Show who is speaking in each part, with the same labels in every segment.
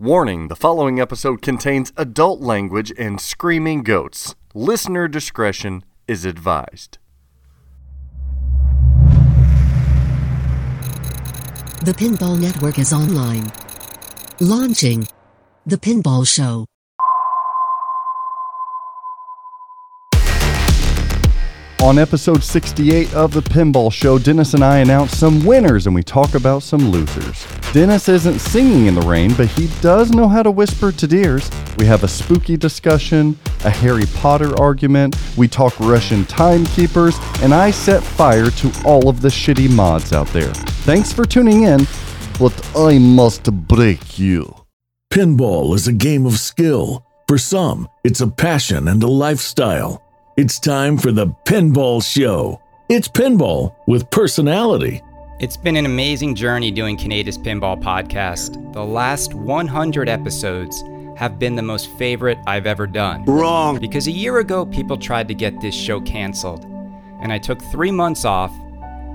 Speaker 1: Warning the following episode contains adult language and screaming goats. Listener discretion is advised.
Speaker 2: The Pinball Network is online. Launching The Pinball Show.
Speaker 1: On episode 68 of The Pinball Show, Dennis and I announce some winners and we talk about some losers. Dennis isn't singing in the rain, but he does know how to whisper to deers. We have a spooky discussion, a Harry Potter argument, we talk Russian timekeepers, and I set fire to all of the shitty mods out there. Thanks for tuning in, but I must break you.
Speaker 3: Pinball is a game of skill. For some, it's a passion and a lifestyle. It's time for the Pinball Show. It's pinball with personality.
Speaker 4: It's been an amazing journey doing Canada's Pinball Podcast. The last 100 episodes have been the most favorite I've ever done.
Speaker 5: Wrong.
Speaker 4: Because a year ago, people tried to get this show canceled. And I took three months off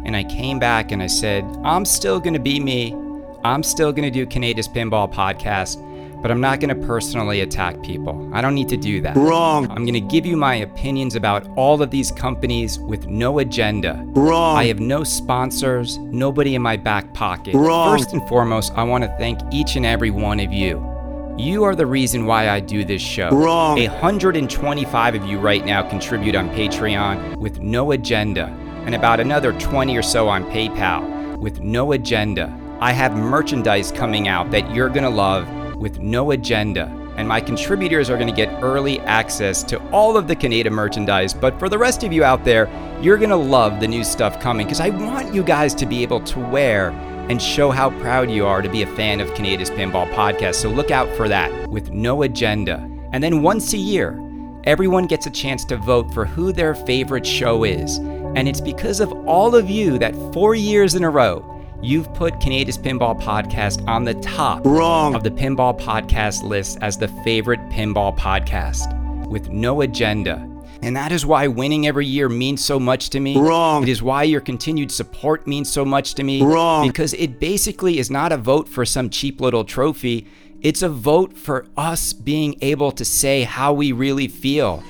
Speaker 4: and I came back and I said, I'm still going to be me. I'm still going to do Canada's Pinball Podcast, but I'm not going to personally attack people. I don't need to do that.
Speaker 5: Wrong.
Speaker 4: I'm going to give you my opinions about all of these companies with no agenda.
Speaker 5: Wrong.
Speaker 4: I have no sponsors, nobody in my back pocket.
Speaker 5: Wrong.
Speaker 4: First and foremost, I want to thank each and every one of you. You are the reason why I do this show.
Speaker 5: Wrong.
Speaker 4: 125 of you right now contribute on Patreon with no agenda, and about another 20 or so on PayPal with no agenda. I have merchandise coming out that you're going to love with no agenda. And my contributors are going to get early access to all of the Canada merchandise. But for the rest of you out there, you're going to love the new stuff coming because I want you guys to be able to wear and show how proud you are to be a fan of Canada's Pinball Podcast. So look out for that with no agenda. And then once a year, everyone gets a chance to vote for who their favorite show is. And it's because of all of you that four years in a row, you've put Canada's Pinball Podcast on the top
Speaker 5: Wrong.
Speaker 4: of the Pinball Podcast list as the favorite pinball podcast with no agenda. And that is why winning every year means so much to me.
Speaker 5: Wrong.
Speaker 4: It is why your continued support means so much to me.
Speaker 5: Wrong.
Speaker 4: Because it basically is not a vote for some cheap little trophy. It's a vote for us being able to say how we really feel.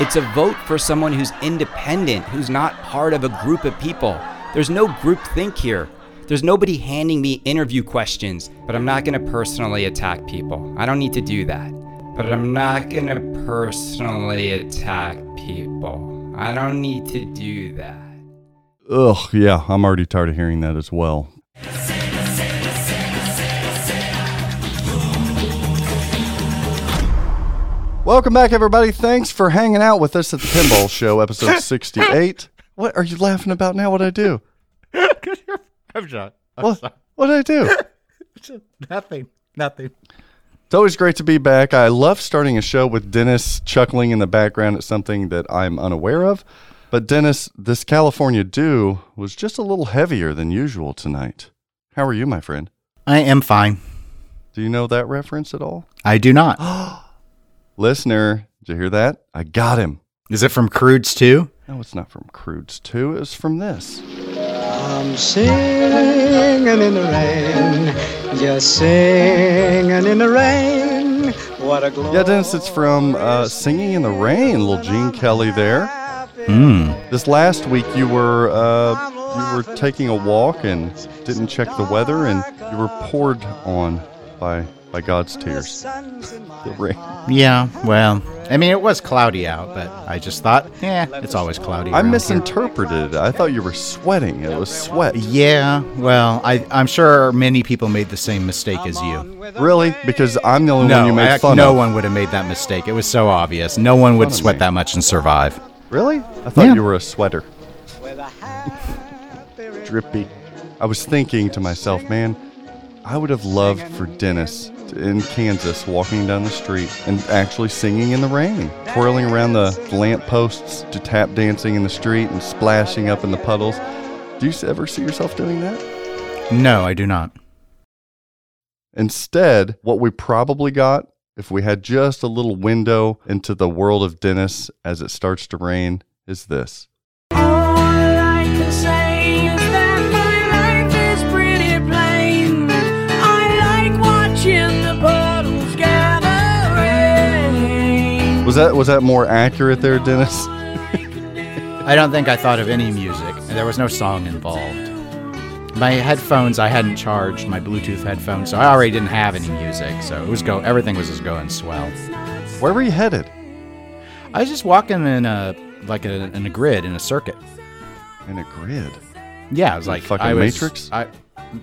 Speaker 4: It's a vote for someone who's independent, who's not part of a group of people. There's no group think here. There's nobody handing me interview questions, but I'm not going to personally attack people. I don't need to do that. But I'm not going to personally attack people. I don't need to do that.
Speaker 1: Ugh, yeah, I'm already tired of hearing that as well. Welcome back, everybody. Thanks for hanging out with us at the Pinball Show, episode 68. What are you laughing about now? What I do?
Speaker 6: I'm John. I'm
Speaker 1: What?
Speaker 6: sorry.
Speaker 1: What did I do?
Speaker 6: Nothing. Nothing.
Speaker 1: It's always great to be back. I love starting a show with Dennis chuckling in the background at something that I'm unaware of. But Dennis, this California dew was just a little heavier than usual tonight. How are you, my friend?
Speaker 6: I am fine.
Speaker 1: Do you know that reference at all?
Speaker 6: I do not.
Speaker 1: Listener, did you hear that? I got him.
Speaker 6: Is it from Croods too?
Speaker 1: No, it's not from Croods 2. It's from this.
Speaker 7: I'm singing in the rain, just singing in the rain. What a glory.
Speaker 1: Yeah, Dennis, it's from uh, Singing in the Rain, little Gene Kelly there.
Speaker 6: Hmm.
Speaker 1: This last week you were uh, you were taking a walk and didn't check the weather, and you were poured on by by God's tears. The rain.
Speaker 6: Yeah, well, I mean, it was cloudy out, but I just thought, yeah, it's always cloudy.
Speaker 1: I
Speaker 6: around here.
Speaker 1: misinterpreted. I thought you were sweating. It was sweat.
Speaker 6: Yeah, well, I, I'm sure many people made the same mistake as you.
Speaker 1: Really? Because I'm the only
Speaker 6: No,
Speaker 1: one you made
Speaker 6: I-
Speaker 1: fun
Speaker 6: no
Speaker 1: of.
Speaker 6: one would have made that mistake. It was so obvious. No one would sweat that much and survive.
Speaker 1: Really? I thought
Speaker 6: Yeah.
Speaker 1: you were a sweater. Drippy. I was thinking to myself, man, I would have loved for Dennis to- in Kansas walking down the street and actually singing in the rain, twirling around the lamp posts to tap dancing in the street and splashing up in the puddles. Do you ever see yourself doing that?
Speaker 6: No, I do not.
Speaker 1: Instead, what we probably got, if we had just a little window into the world of Dennis as it starts to rain, is this. Was that was that more accurate there, Dennis?
Speaker 6: I don't think I thought of any music. There was no song involved. My headphones, I hadn't charged my Bluetooth headphones, so I already didn't have any music. So it was go. Everything was just going swell.
Speaker 1: Where were you headed?
Speaker 6: I was just walking in a like a, in a grid in a circuit.
Speaker 1: In a grid.
Speaker 6: Yeah, it was like
Speaker 1: fucking
Speaker 6: I was,
Speaker 1: Matrix?
Speaker 6: I,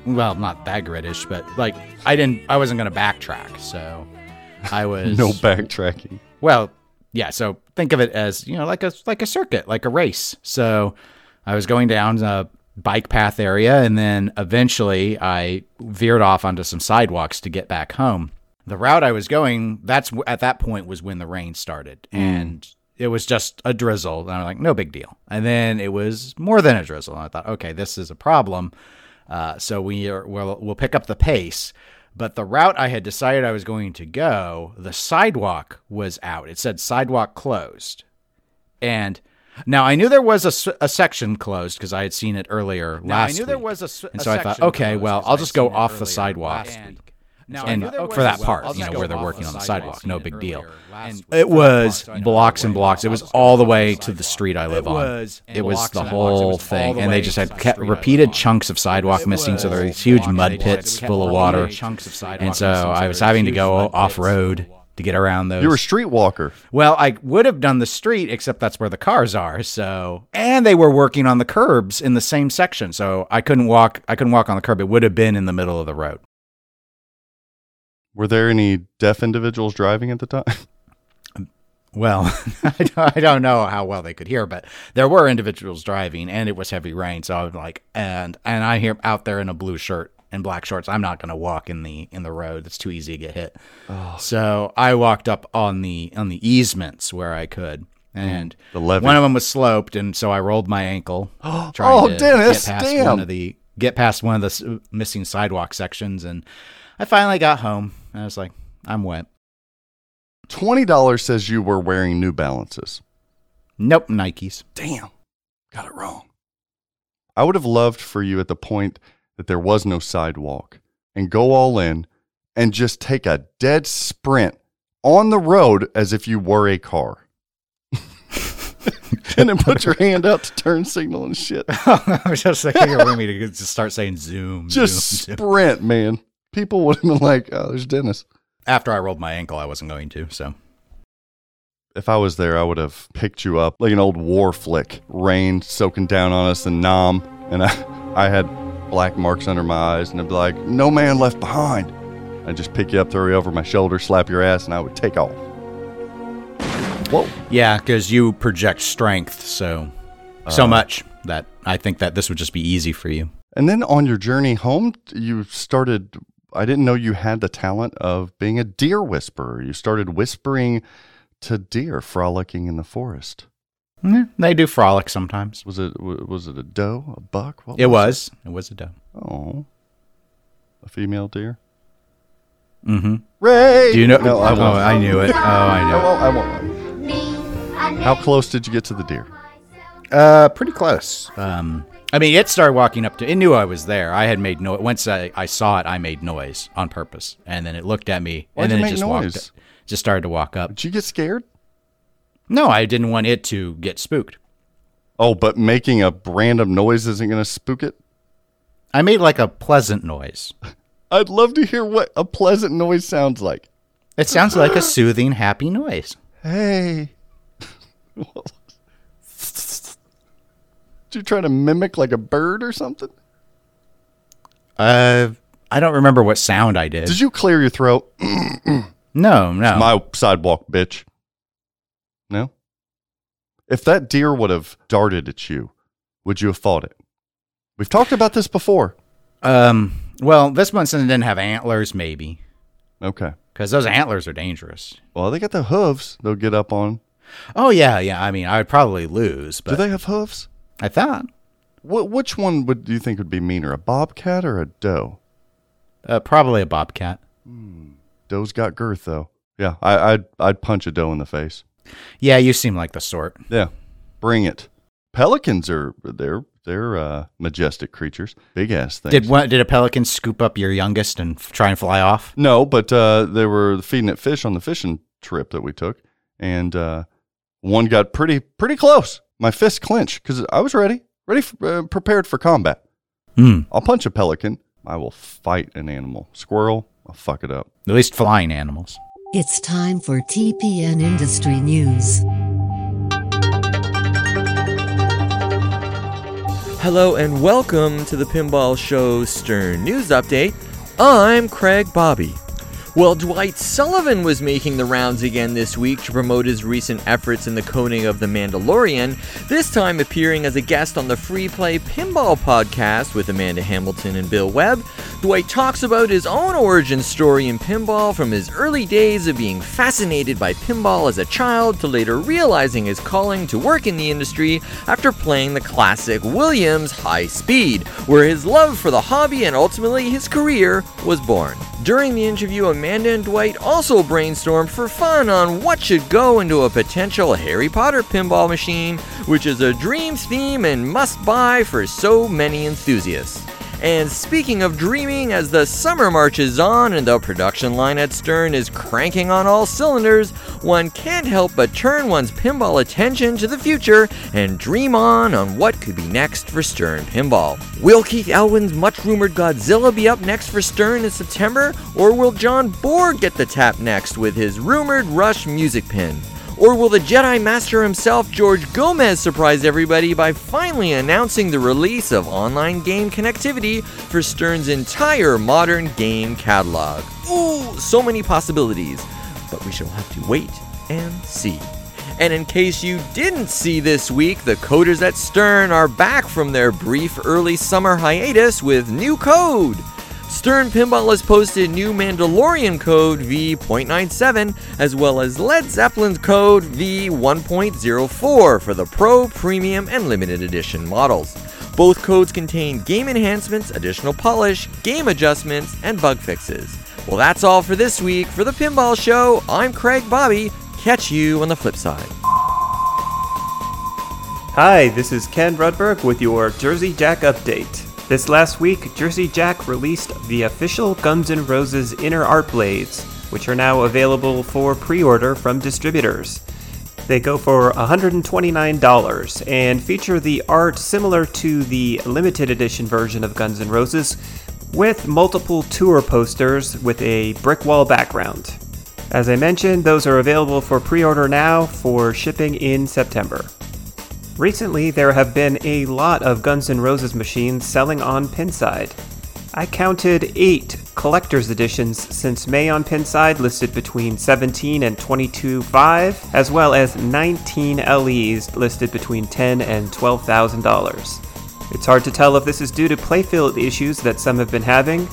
Speaker 6: well, not that gridish, but like I didn't. I wasn't gonna backtrack, so I was
Speaker 1: No backtracking.
Speaker 6: Well, yeah. So think of it as you know, like a like a circuit, like a race. So I was going down a bike path area, and then eventually I veered off onto some sidewalks to get back home. The route I was going, that's at that point was when the rain started, and it was just a drizzle. And I'm like, no big deal. And then it was more than a drizzle. And I thought, okay, this is a problem. Uh, so we are, we'll, we'll pick up the pace. But the route I had decided I was going to go, the sidewalk was out. It said sidewalk closed. And now I knew there was a section closed because I had seen it earlier last
Speaker 5: I knew there
Speaker 6: week.
Speaker 5: was a s-
Speaker 6: and
Speaker 5: a
Speaker 6: so I thought, okay, well, I'll just go
Speaker 5: seen it
Speaker 6: off the
Speaker 5: earlier
Speaker 6: sidewalk.
Speaker 5: Last week.
Speaker 6: Now, and
Speaker 5: knew
Speaker 6: for that part,
Speaker 5: I'll
Speaker 6: you know, where they're working
Speaker 5: the
Speaker 6: on the
Speaker 5: sidewalk.
Speaker 6: sidewalk, no big deal.
Speaker 5: Earlier last week.
Speaker 6: It was blocks and blocks. It was all the way to the street I live on.
Speaker 5: was
Speaker 6: It was the
Speaker 5: and blocks. It
Speaker 6: whole thing,
Speaker 5: the
Speaker 6: and they just had kept
Speaker 5: street I live
Speaker 6: repeated chunks of sidewalk missing, so there were these huge mud pits full of water.
Speaker 5: chunks of sidewalk
Speaker 6: And so I was having to go off road to get around those.
Speaker 1: You were a streetwalker.
Speaker 6: Well, I would have done the street, except that's where the cars are. So, and they were working on the curbs in the same section, so I couldn't walk. I couldn't walk on the curb. It would have been in the middle of the road.
Speaker 1: Were there any deaf individuals driving at the time?
Speaker 6: Well, I don't- know how well they could hear, but there were individuals driving, and it was heavy rain. So I was like, and and I hear out there in a blue shirt and black shorts. I'm not going to walk in the in the road. It's too easy to get hit. Oh. So I walked up on the on the easements where I could, mm. and
Speaker 1: The
Speaker 6: one of them was sloped, and so I rolled my ankle.
Speaker 1: Oh,
Speaker 6: trying to
Speaker 1: Dennis,
Speaker 6: get past
Speaker 1: damn.
Speaker 6: one of the get past one of the missing sidewalk sections, and I finally got home. And I was like, I'm wet.
Speaker 1: Twenty dollars says you were wearing New Balances.
Speaker 6: Nope, Nikes.
Speaker 1: Damn, got it wrong. I would have loved for you at the point that there was no sidewalk and go all in and just take a dead sprint on the road as if you were a car. and then put your hand out to turn signal and shit.
Speaker 6: I was just thinking wanted me to just start saying zoom.
Speaker 1: Just
Speaker 6: zoom, zoom.
Speaker 1: sprint, man. People would have been like, oh, there's Dennis.
Speaker 6: After I rolled my ankle, I wasn't going to. So
Speaker 1: If I was there, I would have picked you up like an old war flick. Rain soaking down on us and Nam. And I, I had black marks under my eyes. And I'd be like, no man left behind. I'd just pick you up, throw you over my shoulder, slap your ass, and I would take off. Whoa.
Speaker 6: yeah, because you project strength so so
Speaker 1: Uh.
Speaker 6: much that I think that this would just be easy for you.
Speaker 1: And then on your journey home, you started. I didn't know you had the talent of being a deer whisperer. You started whispering to deer frolicking in the forest.
Speaker 6: Yeah, they do frolic sometimes.
Speaker 1: Was it was it a doe, a buck? What
Speaker 6: It was. It was a doe.
Speaker 1: Oh, a female deer.
Speaker 6: Mm-hmm.
Speaker 1: Ray.
Speaker 6: Do you know?
Speaker 1: No, I
Speaker 6: oh,
Speaker 1: won't.
Speaker 6: I knew it. Oh, I
Speaker 1: I
Speaker 6: knew it.
Speaker 1: won't. I won't. How close did you get to the deer?
Speaker 6: Uh, pretty close. Um, I mean, it started walking up to. It knew I was there. I had made noise. Once I, I saw it, I made noise on purpose, and then it looked at me,
Speaker 1: Why'd
Speaker 6: and then
Speaker 1: you
Speaker 6: it
Speaker 1: make
Speaker 6: just
Speaker 1: noise?
Speaker 6: walked. Just started to walk up.
Speaker 1: Did you get scared?
Speaker 6: No, I didn't want it to get spooked.
Speaker 1: Oh, but making a random noise isn't going to spook it.
Speaker 6: I made like a pleasant noise.
Speaker 1: I'd love to hear what a pleasant noise sounds like.
Speaker 6: It sounds like a soothing, happy noise.
Speaker 1: Hey. You try to mimic like a bird or something?
Speaker 6: Uh, I don't remember what sound I did.
Speaker 1: Did you clear your throat?
Speaker 6: no, no.
Speaker 1: My sidewalk, bitch. No? If that deer would have darted at you, would you have fought it? We've talked about this before.
Speaker 6: um, well, this one since it didn't have antlers, maybe
Speaker 1: Okay.
Speaker 6: because those antlers are dangerous.
Speaker 1: Well, they got the hooves they'll get up on.
Speaker 6: Oh yeah, yeah. I mean, I would probably lose,
Speaker 1: Do they have hooves?
Speaker 6: I thought
Speaker 1: Wh- which one would do you think would be meaner, a bobcat or a doe?
Speaker 6: uh, probably a bobcat.
Speaker 1: Doe's got girth, though. Yeah, I, I'd I'd punch a doe in the face.
Speaker 6: Yeah, you seem like the sort.
Speaker 1: Yeah, bring it. Pelicans are they're they're uh, majestic creatures, big ass things.
Speaker 6: Did one, did a pelican scoop up your youngest and f- try and fly off?
Speaker 1: No, but uh, they were feeding it fish on the fishing trip that we took, and uh, one got pretty pretty close. My fist clenched because I was ready, ready, f uh, prepared for combat.
Speaker 6: Hmm.
Speaker 1: I'll punch a pelican. I will fight an animal. Squirrel, I'll fuck it up.
Speaker 6: At least flying animals.
Speaker 2: It's time for TPN Industry News.
Speaker 5: Hello and welcome to the Pinball Show Stern News Update. I'm Craig Bobby. Well, Dwight Sullivan was making the rounds again this week to promote his recent efforts in the coding of The Mandalorian, this time appearing as a guest on the Free Play Pinball podcast with Amanda Hamilton and Bill Webb. Dwight talks about his own origin story in pinball from his early days of being fascinated by pinball as a child to later realizing his calling to work in the industry after playing the classic Williams High Speed, where his love for the hobby and ultimately his career was born. During the interview, Amanda and Dwight also brainstormed for fun on what should go into a potential Harry Potter pinball machine, which is a dream theme and must buy for so many enthusiasts. And speaking of dreaming, as the summer marches on and the production line at Stern is cranking on all cylinders, one can't help but turn one's pinball attention to the future and dream on on what could be next for Stern Pinball. Will Keith Elwin's much rumored Godzilla be up next for Stern in September, or will John Borg get the tap next with his rumored Rush music pin? Or will the Jedi Master himself, George Gomez, surprise everybody by finally announcing the release of online game connectivity for Stern's entire modern game catalog? Ooh, so many possibilities. But we shall have to wait and see. And in case you didn't see this week, the coders at Stern are back from their brief early summer hiatus with new code. Stern Pinball has posted new Mandalorian code V.97 as well as Led Zeppelin's code V1.04 for the Pro, Premium, and Limited Edition models. Both codes contain game enhancements, additional polish, game adjustments, and bug fixes. Well, that's all for this week. For the Pinball Show, I'm Craig Bobby. Catch you on the flip side.
Speaker 8: Hi, this is Ken Rudberg with your Jersey Jack update. This last week, Jersey Jack released the official Guns N' Roses Inner Art Blades, which are now available for pre order from distributors. They go for $129 and feature the art similar to the limited edition version of Guns N' Roses, with multiple tour posters with a brick wall background. As I mentioned, those are available for pre order now for shipping in September. Recently, there have been a lot of Guns N' Roses machines selling on Pinside. I counted 8 collector's editions since May on Pinside, listed between 17 and 22.5, as well as 19 LEs listed between 10 and $12,000. It's hard to tell if this is due to playfield issues that some have been having,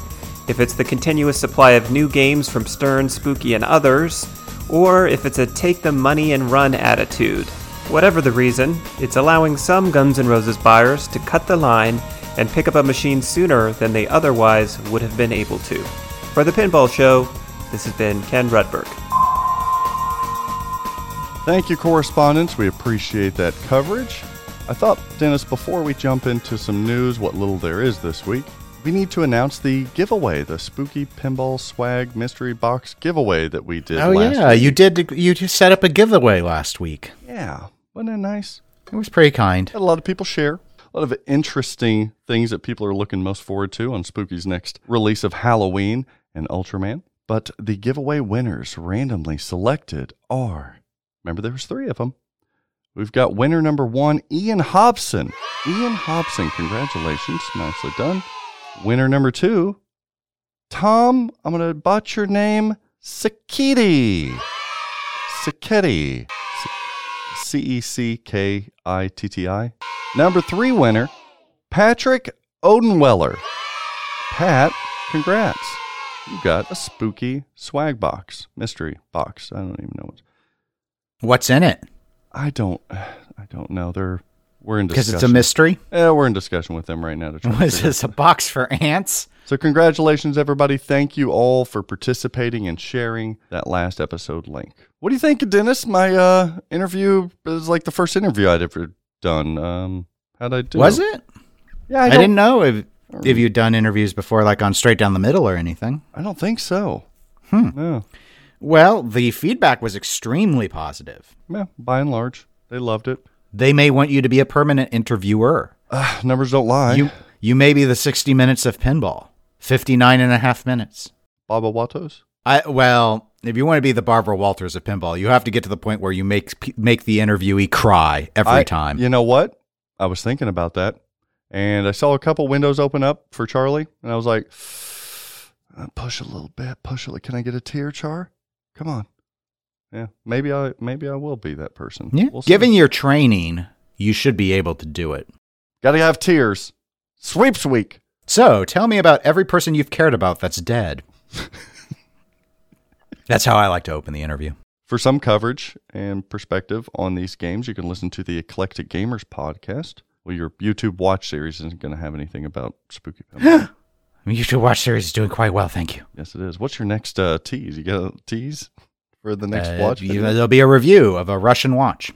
Speaker 8: if it's the continuous supply of new games from Stern, Spooky, and others, or if it's a take the money and run attitude. Whatever the reason, it's allowing some Guns N' Roses buyers to cut the line and pick up a machine sooner than they otherwise would have been able to. For the Pinball Show, this has been Ken Rudberg.
Speaker 1: Thank you, correspondents. We appreciate that coverage. I thought, Dennis, before we jump into some news, what little there is this week, we need to announce the giveaway, the spooky pinball swag mystery box giveaway that we did.
Speaker 6: Oh
Speaker 1: last
Speaker 6: yeah,
Speaker 1: week.
Speaker 6: you did. You just set up a giveaway last week.
Speaker 1: Yeah, wasn't that nice?
Speaker 6: It was pretty kind.
Speaker 1: Had a lot of people share. A lot of interesting things that people are looking most forward to on Spooky's next release of Halloween and Ultraman. But the giveaway winners randomly selected are remember there was three of them. We've got winner number one, Ian Hobson. Ian Hobson, congratulations. Nicely done. Winner number two, Tom, I'm going to botch your name, Sakiti. Sakiti. C E C K I T T I. Number three winner, Patrick Odenweller. Pat, congrats. You got a spooky swag box, mystery box. I don't even know what's.
Speaker 6: What's in it?
Speaker 1: I don't. I don't know. They're we're in
Speaker 6: Because it's a mystery.
Speaker 1: Yeah, we're in discussion with them right now to try. to
Speaker 6: Was
Speaker 1: figure
Speaker 6: this a box for ants?
Speaker 1: So, congratulations, everybody. Thank you all for participating and sharing that last episode link. What do you think, Dennis? My uh, interview is like the first interview I'd ever done. Um, how'd I do?
Speaker 6: Was it?
Speaker 1: Yeah, I,
Speaker 6: I, didn't know if if you'd done interviews before, like on Straight Down the Middle or anything.
Speaker 1: I don't think so. Hmm. No.
Speaker 6: Well, the feedback was extremely positive.
Speaker 1: Yeah, by and large, they loved it.
Speaker 6: They may want you to be a permanent interviewer.
Speaker 1: Numbers don't lie.
Speaker 6: You you may be the 60 minutes of pinball. 59 and a half minutes.
Speaker 1: Barbara Walters?
Speaker 6: I well, if you want to be the Barbara Walters of pinball, you have to get to the point where you make make the interviewee cry every
Speaker 1: I-
Speaker 6: time.
Speaker 1: You know what? I was thinking about that, and I saw a couple windows open up for Charlie, and I was like, "Uh, "Push a little bit, push a little. Can I get a tear, Char? Come on." Yeah, maybe I maybe I will be that person.
Speaker 6: Yeah.
Speaker 1: We'll.
Speaker 6: Given your training, you should be able to do it.
Speaker 1: gotta have tears. Sweeps week.
Speaker 6: So, tell me about every person you've cared about that's dead. that's how I like to open the interview.
Speaker 1: For some coverage and perspective on these games, you can listen to the Eclectic Gamers podcast. Well, your YouTube watch series isn't going to have anything about Spooky Pinball.
Speaker 6: I mean, YouTube Watch series is doing quite well, thank you.
Speaker 1: yes, it is. What's your next uh, tease? You got a tease for the next
Speaker 6: Uh,
Speaker 1: watch?
Speaker 6: you- there'll be a review of a Russian watch.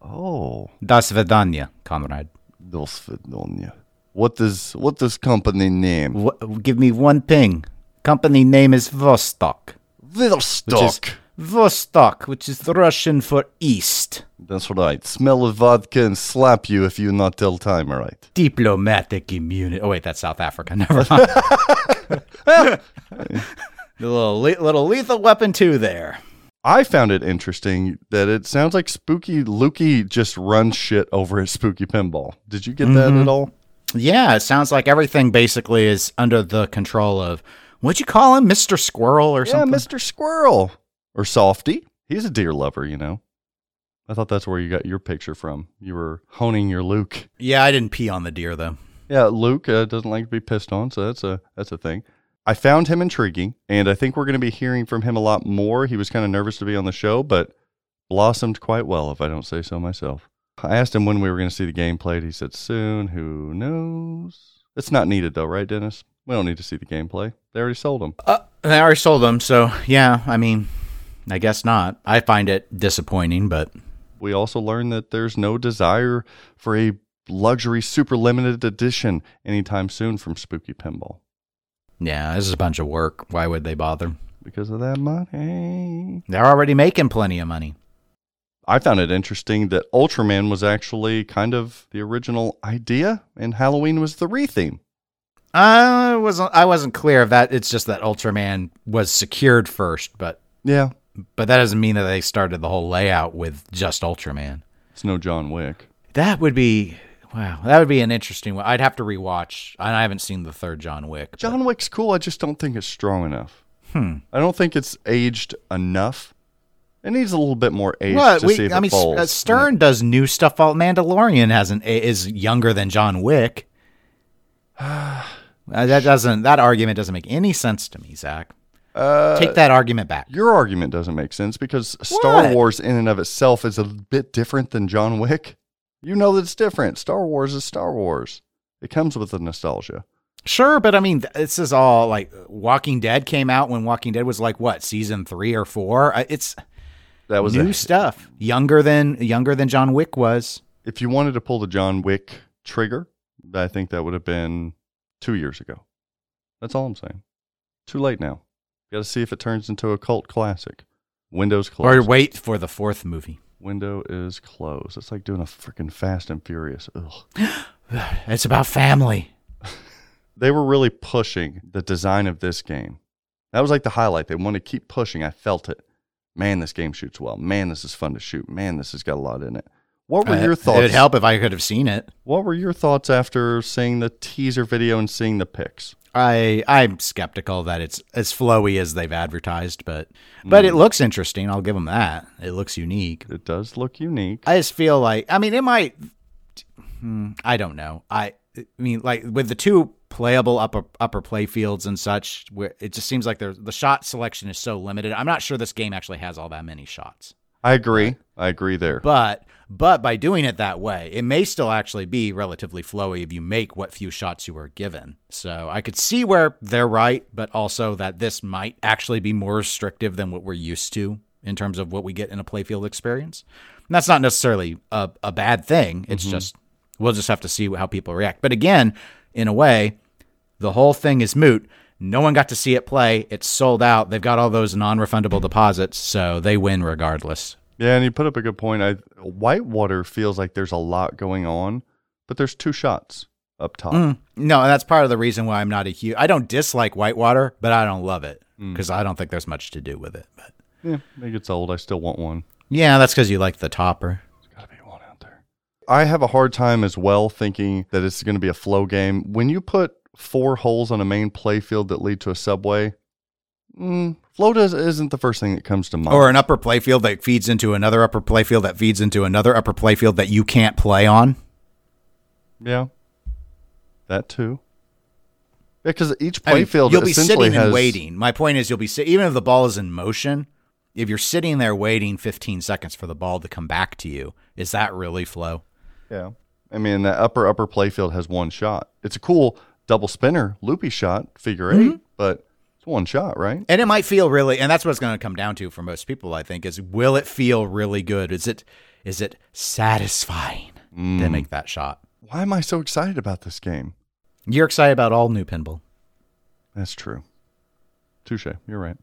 Speaker 1: Oh,
Speaker 6: Das Vedanya, Das
Speaker 1: Dosvedonia. What does what does company name?
Speaker 6: W- give me one thing. Company name is Vostok.
Speaker 1: Vostok.
Speaker 6: Vostok, which is the Russian for east.
Speaker 1: That's right. Smell of vodka and slap you if you not tell time. All right.
Speaker 6: Diplomatic immunity. Oh wait, that's South Africa. Never mind. little little lethal weapon too there.
Speaker 1: I found it interesting that it sounds like Spooky Lukey just runs shit over his Spooky Pinball. Did you get that
Speaker 6: Mm-hmm.
Speaker 1: at all?
Speaker 6: Yeah, it sounds like everything basically is under the control of what'd you call him, Mister Squirrel or something?
Speaker 1: Yeah,
Speaker 6: something?
Speaker 1: Mr. Squirrel or Softy. He's a deer lover, you know. I thought that's where you got your picture from. You were honing your Luke.
Speaker 6: Yeah, I didn't pee on the deer though.
Speaker 1: Yeah, Luke uh, doesn't like to be pissed on, so that's a that's a thing. I found him intriguing, and I think we're going to be hearing from him a lot more. He was kind of nervous to be on the show, but blossomed quite well, if I don't say so myself. I asked him when we were going to see the game played. He said soon. Who knows? It's not needed though, right, Dennis? We don't need to see the gameplay. They already sold them.
Speaker 6: Uh, they already sold them, so yeah. I mean, I guess not. I find it disappointing, but
Speaker 1: We also learned that there's no desire for a luxury super limited edition anytime soon from Spooky Pinball
Speaker 6: yeah, this is a bunch of work. Why would they bother?
Speaker 1: because of that money.
Speaker 6: They're already making plenty of money.
Speaker 1: I found it interesting that Ultraman was actually kind of the original idea, and Halloween was the re-theme.
Speaker 6: I wasn't. I wasn't clear of that. It's just that Ultraman was secured first, but
Speaker 1: Yeah,
Speaker 6: but that doesn't mean that they started the whole layout with just Ultraman.
Speaker 1: it's no John Wick.
Speaker 6: That would be wow. That would be an interesting one. I'd have to rewatch. I haven't seen the third John Wick. but-
Speaker 1: John Wick's cool. I just don't think it's strong enough.
Speaker 6: Hmm.
Speaker 1: I don't think it's aged enough. It needs a little bit more age
Speaker 6: What
Speaker 1: to
Speaker 6: we?
Speaker 1: see if
Speaker 6: I
Speaker 1: it
Speaker 6: mean,
Speaker 1: falls.
Speaker 6: uh, Stern does new stuff. All Mandalorian hasn't is younger than John Wick. Uh, that doesn't. That argument doesn't make any sense to me, Zach.
Speaker 1: Uh,
Speaker 6: Take that argument back.
Speaker 1: Your argument doesn't make sense because Star
Speaker 6: What?
Speaker 1: Wars, in and of itself, is a bit different than John Wick. You know that it's different. Star Wars is Star Wars. It comes with the nostalgia.
Speaker 6: Sure, but I mean, this is all like Walking Dead came out when Walking Dead was like what season three or four. It's
Speaker 1: That was
Speaker 6: new
Speaker 1: a,
Speaker 6: stuff. Younger than younger than John Wick was.
Speaker 1: if you wanted to pull the John Wick trigger, I think that would have been two years ago. That's all I'm saying. Too late now. Got to see if it turns into a cult classic. Windows closed.
Speaker 6: Or wait for the fourth movie.
Speaker 1: Window is closed. It's like doing a freaking Fast and Furious. Ugh.
Speaker 6: It's about family.
Speaker 1: they were really pushing the design of this game. That was like the highlight. They wanted to keep pushing. I felt it. Man, this game shoots well. Man, this is fun to shoot. Man, this has got a lot in it. What were your thoughts?
Speaker 6: It'd help if I could have seen it.
Speaker 1: What were your thoughts after seeing the teaser video and seeing the pics?
Speaker 6: I I'm skeptical that it's as flowy as they've advertised, but but it looks interesting. I'll give them that. It looks unique.
Speaker 1: It does look unique.
Speaker 6: I just feel like I mean it might. Hmm, I don't know. I I mean like with the two playable upper upper play fields and such, where it just seems like the shot selection is so limited. I'm not sure this game actually has all that many shots.
Speaker 1: I agree. I agree there.
Speaker 6: But but by doing it that way, it may still actually be relatively flowy if you make what few shots you were given. So I could see where they're right, but also that this might actually be more restrictive than what we're used to in terms of what we get in a playfield experience. And that's not necessarily a, a bad thing. It's mm-hmm. just we'll just have to see how people react. But again, in a way, the whole thing is moot. No one got to see it play. It's sold out. They've got all those non-refundable deposits, so they win regardless.
Speaker 1: Yeah, and you put up a good point. I Whitewater feels like there's a lot going on, but there's two shots up top.
Speaker 6: Mm. No, and that's part of the reason why I'm not a huge. I don't dislike Whitewater, but I don't love it because I don't think there's much to do with it. But
Speaker 1: Yeah, it gets old. I still want one.
Speaker 6: yeah, that's because you like the topper.
Speaker 1: There's Gotta be one out there. I have a hard time as well thinking that it's going to be a flow game. When you put four holes on a main play field that lead to a subway, mm, isn't the first thing that comes to mind.
Speaker 6: Or an upper playfield that feeds into another upper playfield that feeds into another upper playfield that you can't play on.
Speaker 1: yeah, that too. Yeah, because each
Speaker 6: I mean,
Speaker 1: playfield
Speaker 6: you'll be sitting
Speaker 1: has
Speaker 6: and waiting. My point is, you'll be sit- even if the ball is in motion. If you're sitting there waiting 15 seconds for the ball to come back to you, is that really flow?
Speaker 1: Yeah, I mean that upper upper playfield has one shot. It's a cool double spinner, loopy shot, figure 8
Speaker 6: Mm-hmm.
Speaker 1: but it's one shot, right?
Speaker 6: And it might feel really, and that's what it's going to come down to for most people. I think is will it feel really good? Is it is it satisfying to
Speaker 1: Mm.
Speaker 6: make that shot?
Speaker 1: Why am I so excited about this game?
Speaker 6: You're excited about all new pinball.
Speaker 1: That's true. Touche. You're right.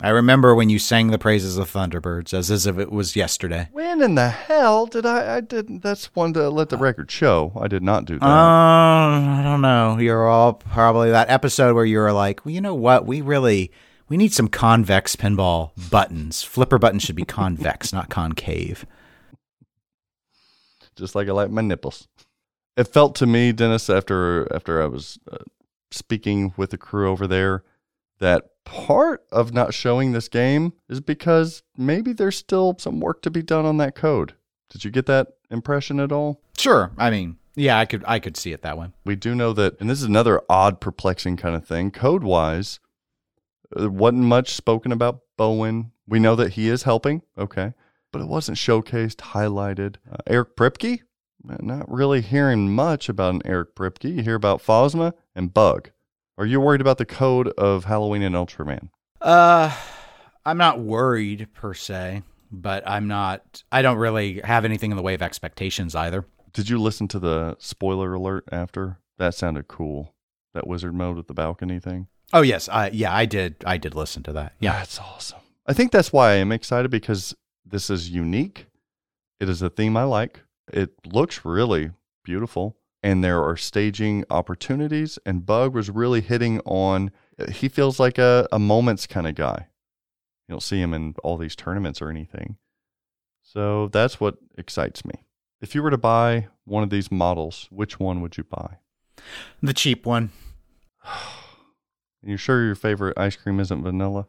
Speaker 6: I remember when you sang the praises of Thunderbirds as, as if it was yesterday.
Speaker 1: When in the hell did I? I didn't. That's one to let the record show. I did not do that.
Speaker 6: Uh, I don't know. You're all probably that episode where you were like, well, you know what? We really we need some convex pinball buttons. Flipper buttons should be convex, not concave.
Speaker 1: Just like I like my nipples. It felt to me, Dennis, after after I was uh, speaking with the crew over there, that part of not showing this game is because maybe there's still some work to be done on that code. Did you get that impression at all?
Speaker 6: Sure. I mean, yeah, I could I could see it that way.
Speaker 1: we do know that, and this is another odd, perplexing kind of thing. Code wise, there wasn't much spoken about Bowen. We know that he is helping, okay, but it wasn't showcased, highlighted. Uh, Eric Priepke, Uh, not really hearing much about an Eric Priepke. You hear about Fosma and Bug. Are you worried about the code of Halloween and Ultraman?
Speaker 6: Uh, I'm not worried per se, but I'm not. I don't really have anything in the way of expectations either.
Speaker 1: Did you listen to the spoiler alert after? That sounded cool. That wizard mode with the balcony thing.
Speaker 6: Oh yes, I yeah, I did. I did listen to that. Yeah,
Speaker 1: That's awesome. I think that's why I am excited because this is unique. It is a theme I like. It looks really beautiful. And there are staging opportunities. And Bug was really hitting on, he feels like a, a moments kind of guy. You don't see him in all these tournaments or anything. So that's what excites me. If you were to buy one of these models, which one would you buy?
Speaker 6: the cheap one.
Speaker 1: You're sure your favorite ice cream isn't vanilla?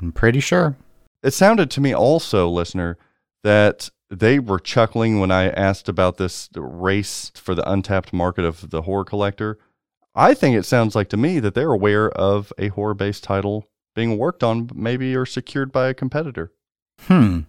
Speaker 6: I'm pretty sure.
Speaker 1: It sounded to me also, listener, that they were chuckling when I asked about this race for the untapped market of the horror collector. I think it sounds like to me that they're aware of a horror based title being worked on, maybe or secured by a competitor.
Speaker 6: Hmm.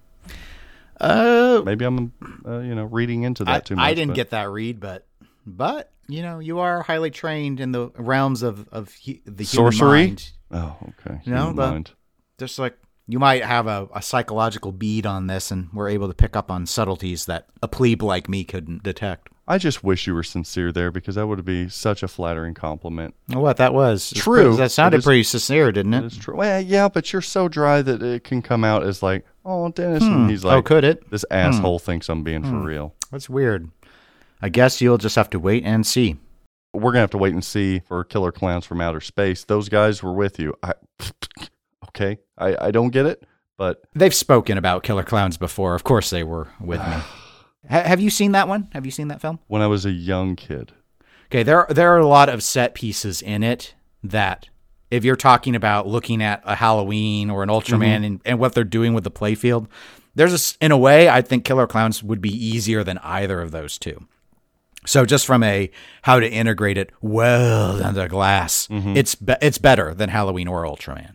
Speaker 6: Uh,
Speaker 1: Maybe I'm, uh, you know, reading into that
Speaker 6: I,
Speaker 1: too much.
Speaker 6: I didn't
Speaker 1: but-
Speaker 6: get that read, but but you know, you are highly trained in the realms of of hu- the human
Speaker 1: Sorcery?
Speaker 6: mind.
Speaker 1: Oh, okay.
Speaker 6: You know, the-
Speaker 1: mind.
Speaker 6: Just like you might have a, a psychological bead on this, and we're able to pick up on subtleties that a plebe like me couldn't detect.
Speaker 1: I just wish you were sincere there because that would be such a flattering compliment.
Speaker 6: What that was It's
Speaker 1: True.
Speaker 6: pretty- that sounded
Speaker 1: is-
Speaker 6: pretty sincere, didn't it?
Speaker 1: It's true. Well, yeah, but you're so dry that it can come out as like, oh, Dennis.
Speaker 6: Hmm.
Speaker 1: And he's like,
Speaker 6: oh, could it?
Speaker 1: this asshole thinks I'm being for
Speaker 6: Hmm.
Speaker 1: real.
Speaker 6: That's weird. I guess you'll just have to wait and see.
Speaker 1: We're gonna have to wait and see for Killer Clowns from Outer Space. Those guys were with you. I, okay, I, I don't get it, but
Speaker 6: They've spoken about Killer Clowns before. Of course, they were with me. Ha- have you seen that one? Have you seen that film?
Speaker 1: when I was a young kid,
Speaker 6: Okay, there there are a lot of set pieces in it that if you're talking about looking at a Halloween or an Ultraman mm-hmm. and, and what they're doing with the playfield, there's a in a way I think Killer Clowns would be easier than either of those two. So just from a how to integrate it well under glass, mm-hmm. it's be- it's better than Halloween or Ultraman.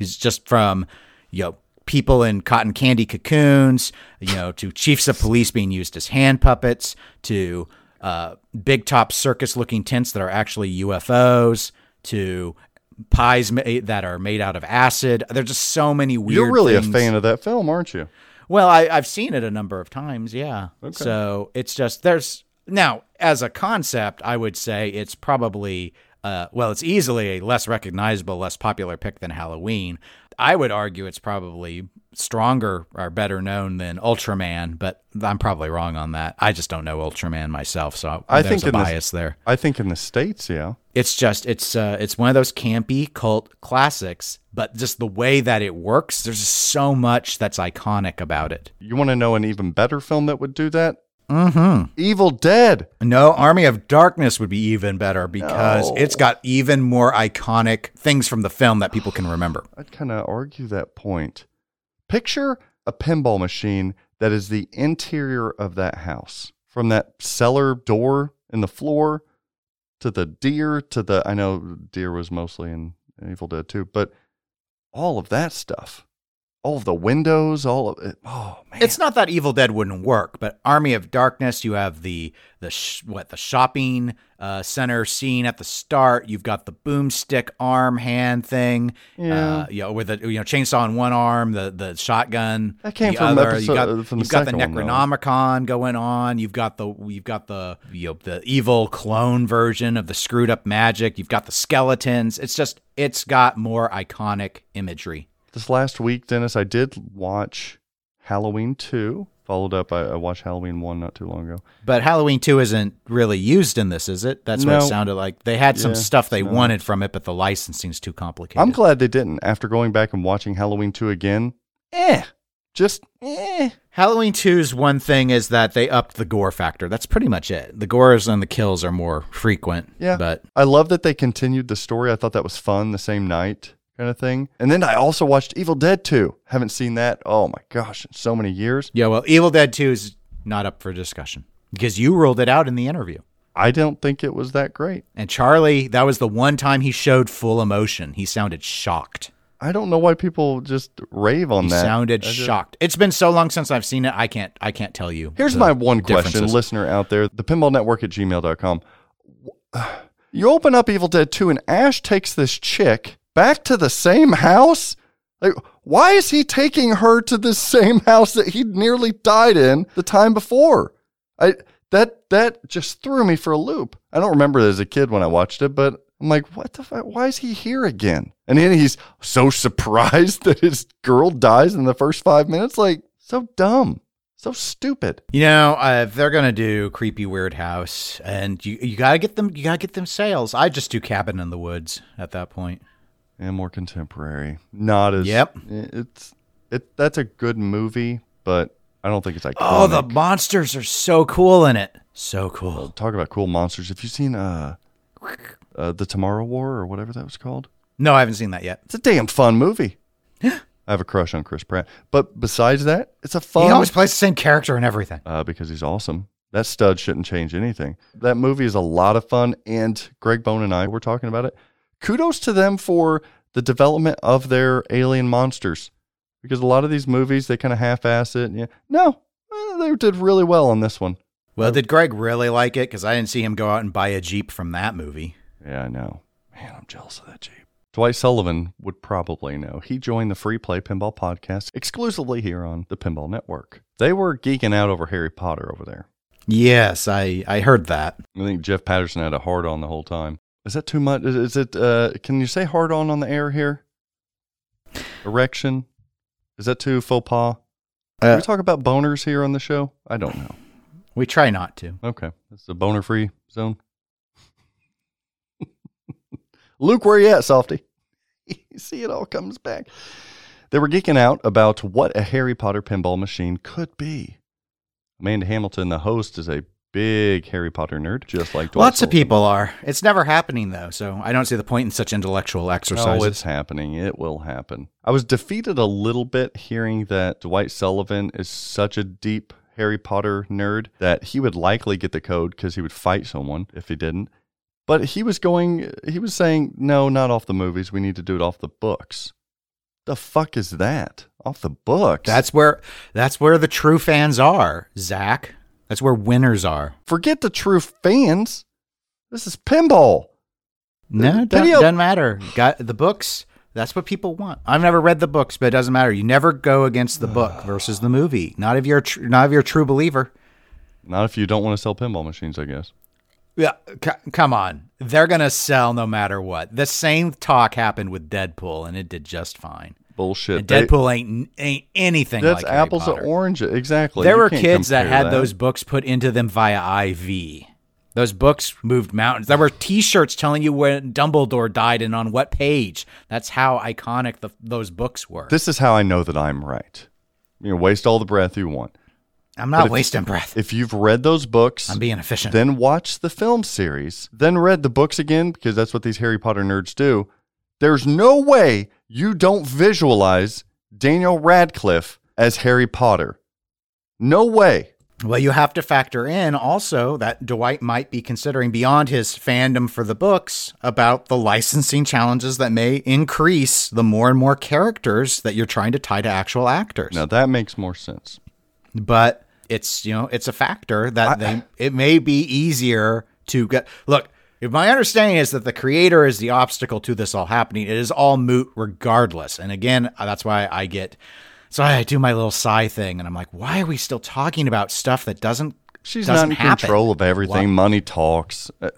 Speaker 6: It's just from you know people in cotton candy cocoons, you know, to chiefs of police being used as hand puppets, to uh, big top circus looking tents that are actually UFOs, to pies ma- that are made out of acid. There's just so many weird.
Speaker 1: you're really
Speaker 6: things.
Speaker 1: a fan of that film, aren't you?
Speaker 6: Well, I, I've seen it a number of times, yeah.
Speaker 1: Okay.
Speaker 6: So it's just there's now as a concept, I would say it's probably uh, well, it's easily a less recognizable, less popular pick than Halloween. I would argue it's probably stronger or better known than Ultraman, but I'm probably wrong on that. I just don't know Ultraman myself, so
Speaker 1: I
Speaker 6: there's
Speaker 1: think
Speaker 6: a
Speaker 1: in the-
Speaker 6: bias there.
Speaker 1: I think in the states, yeah.
Speaker 6: It's just it's uh, it's one of those campy cult classics, but just the way that it works, there's so much that's iconic about it.
Speaker 1: You want to know an even better film that would do that?
Speaker 6: Mm-hmm.
Speaker 1: Evil Dead.
Speaker 6: No, Army of Darkness would be even better because
Speaker 1: No.
Speaker 6: it's got even more iconic things from the film that people can remember.
Speaker 1: I'd kind of argue that point. Picture a pinball machine that is the interior of that house. From that cellar door in the floor to the deer to the I know deer was mostly in Evil Dead too, but all of that stuff. All of the windows, all of it. Oh man.
Speaker 6: It's not that Evil Dead wouldn't work, but Army of Darkness, you have the the sh- what the shopping uh, center scene at the start. You've got the boomstick arm hand thing,
Speaker 1: Yeah.
Speaker 6: uh, you know, with the you know chainsaw in one arm, the the shotgun.
Speaker 1: That came
Speaker 6: the
Speaker 1: from
Speaker 6: other.
Speaker 1: episode-
Speaker 6: you got,
Speaker 1: from the
Speaker 6: you've got the
Speaker 1: second one.
Speaker 6: Necronomicon going on. You've got the you've got the you know, the evil clone version of the screwed up magic. You've got the skeletons. It's just it's got more iconic imagery.
Speaker 1: This last week, Dennis, I did watch Halloween 2. Followed up, I, I watched Halloween 1 not too long ago.
Speaker 6: But Halloween 2 isn't really used in this, is it? That's what it sounded like. They had some
Speaker 1: Yeah,
Speaker 6: stuff they
Speaker 1: no.
Speaker 6: wanted from it, but the licensing's too complicated.
Speaker 1: I'm glad they didn't. After going back and watching Halloween 2 again, eh. Just eh.
Speaker 6: Halloween 2's one thing is that they upped the gore factor. That's pretty much it. The gores and the kills are more frequent.
Speaker 1: Yeah.
Speaker 6: But
Speaker 1: I love that they continued the story. I thought that was fun the same night kind of thing. And then I also watched Evil Dead 2. Haven't seen that. Oh my gosh, in so many years.
Speaker 6: yeah, well, Evil Dead 2 is not up for discussion because you ruled it out in the interview.
Speaker 1: I don't think it was that great.
Speaker 6: And Charlie, that was the one time he showed full emotion. He sounded shocked.
Speaker 1: I don't know why people just rave on
Speaker 6: He
Speaker 1: that.
Speaker 6: sounded
Speaker 1: just-
Speaker 6: shocked. It's been so long since I've seen it. I can't. I can't tell you.
Speaker 1: Here's my one question, listener out there, the pinball network at gmail.com. You open up Evil Dead 2 and Ash takes this chick back to the same house? Like, why is he taking her to the same house that he nearly died in the time before? I that that just threw me for a loop. I don't remember as a kid when I watched it, but I'm like, what the fuck? Why is he here again? And then he's so surprised that his girl dies in the first five minutes. Like, so dumb, so stupid.
Speaker 6: You know, uh, if they're gonna do creepy weird house, and you you gotta get them, you gotta get them sales. I just do cabin in the woods at that point.
Speaker 1: And more contemporary. Not as
Speaker 6: Yep.
Speaker 1: It's it. That's a good movie, but I don't think it's iconic.
Speaker 6: Oh, the monsters are so cool in it. So cool.
Speaker 1: talk about cool monsters. Have you seen uh, uh the Tomorrow War or whatever that was called?
Speaker 6: No, I haven't seen that yet.
Speaker 1: It's a damn fun movie. I have a crush on Chris Pratt, but besides that, it's a fun.
Speaker 6: He always plays the same character and everything.
Speaker 1: uh, because he's awesome. That stud shouldn't change anything. That movie is a lot of fun, and Greg Bone and I were talking about it. Kudos to them for the development of their alien monsters, because a lot of these movies they kind of half-ass it. Yeah, no, eh, they did really well on this one.
Speaker 6: Well, did Greg really like it? Because I didn't see him go out and buy a jeep from that movie.
Speaker 1: Yeah, I know. Man, I'm jealous of that Jeep. Dwight Sullivan would probably know. He joined the Free Play Pinball Podcast exclusively here on the Pinball Network. They were geeking out over Harry Potter over there.
Speaker 6: Yes, I I heard that.
Speaker 1: I think Jeff Patterson had a hard on the whole time. Is that too much? Is, is it? Uh, can you say hard on on the air here? Erection. Is that too faux pas? Can
Speaker 6: Uh,
Speaker 1: we talk about boners here on the show? I don't know.
Speaker 6: we try not to.
Speaker 1: Okay, it's a boner free zone. Luke, where you at, softy? you see, it all comes back. They were geeking out about what a Harry Potter pinball machine could be. Amanda Hamilton, the host, is a big Harry Potter nerd, just like Dwight
Speaker 6: Lots of people are. It's never happening though, so I don't see the point in such intellectual exercises.
Speaker 1: Oh, it's happening. It will happen. I was defeated a little bit hearing that Dwight Sullivan is such a deep Harry Potter nerd that he would likely get the code because he would fight someone if he didn't. But he was going, he was saying, no, not off the movies. We need to do it off the books. The fuck is that? Off the books?
Speaker 6: That's where that's where the true fans are, Zach. That's where winners are.
Speaker 1: forget the true fans. This is pinball.
Speaker 6: No, it doesn't matter. Got the books. That's what people want. I've never read the books, but it doesn't matter. You never go against the book versus the movie. Not if you're tr- not if you're a true believer.
Speaker 1: Not if you don't want to sell pinball machines, I guess.
Speaker 6: Yeah, c- come on. They're going to sell no matter what. The same talk happened with Deadpool, and it did just fine.
Speaker 1: Bullshit.
Speaker 6: And
Speaker 1: They-
Speaker 6: Deadpool ain't ain't anything
Speaker 1: that's
Speaker 6: like
Speaker 1: apples to oranges. Exactly.
Speaker 6: There
Speaker 1: You
Speaker 6: were kids that had those books put into them via IV. Those books moved mountains. There were T-shirts telling you when Dumbledore died and on what page. That's how iconic the, those books were.
Speaker 1: This is how I know that I'm right. You know, waste all the breath you want.
Speaker 6: I'm not wasting breath.
Speaker 1: If you've read those books,
Speaker 6: I'm being efficient.
Speaker 1: then watch the film series, then read the books again because that's what these Harry Potter nerds do. There's no way you don't visualize Daniel Radcliffe as Harry Potter. No way.
Speaker 6: Well, you have to factor in also that Dwight might be considering beyond his fandom for the books about the licensing challenges that may increase the more and more characters that you're trying to tie to actual actors.
Speaker 1: Now that makes more sense.
Speaker 6: But it's, you know, it's a factor that they it may be easier to get Look, if my understanding is that the creator is the obstacle to this all happening, it is all moot regardless. And again, that's why I get so I do my little sigh thing and I'm like, why are we still talking about stuff that doesn't
Speaker 1: She's
Speaker 6: doesn't
Speaker 1: not in
Speaker 6: happen?
Speaker 1: control of everything.
Speaker 6: What?
Speaker 1: Money talks. Uh,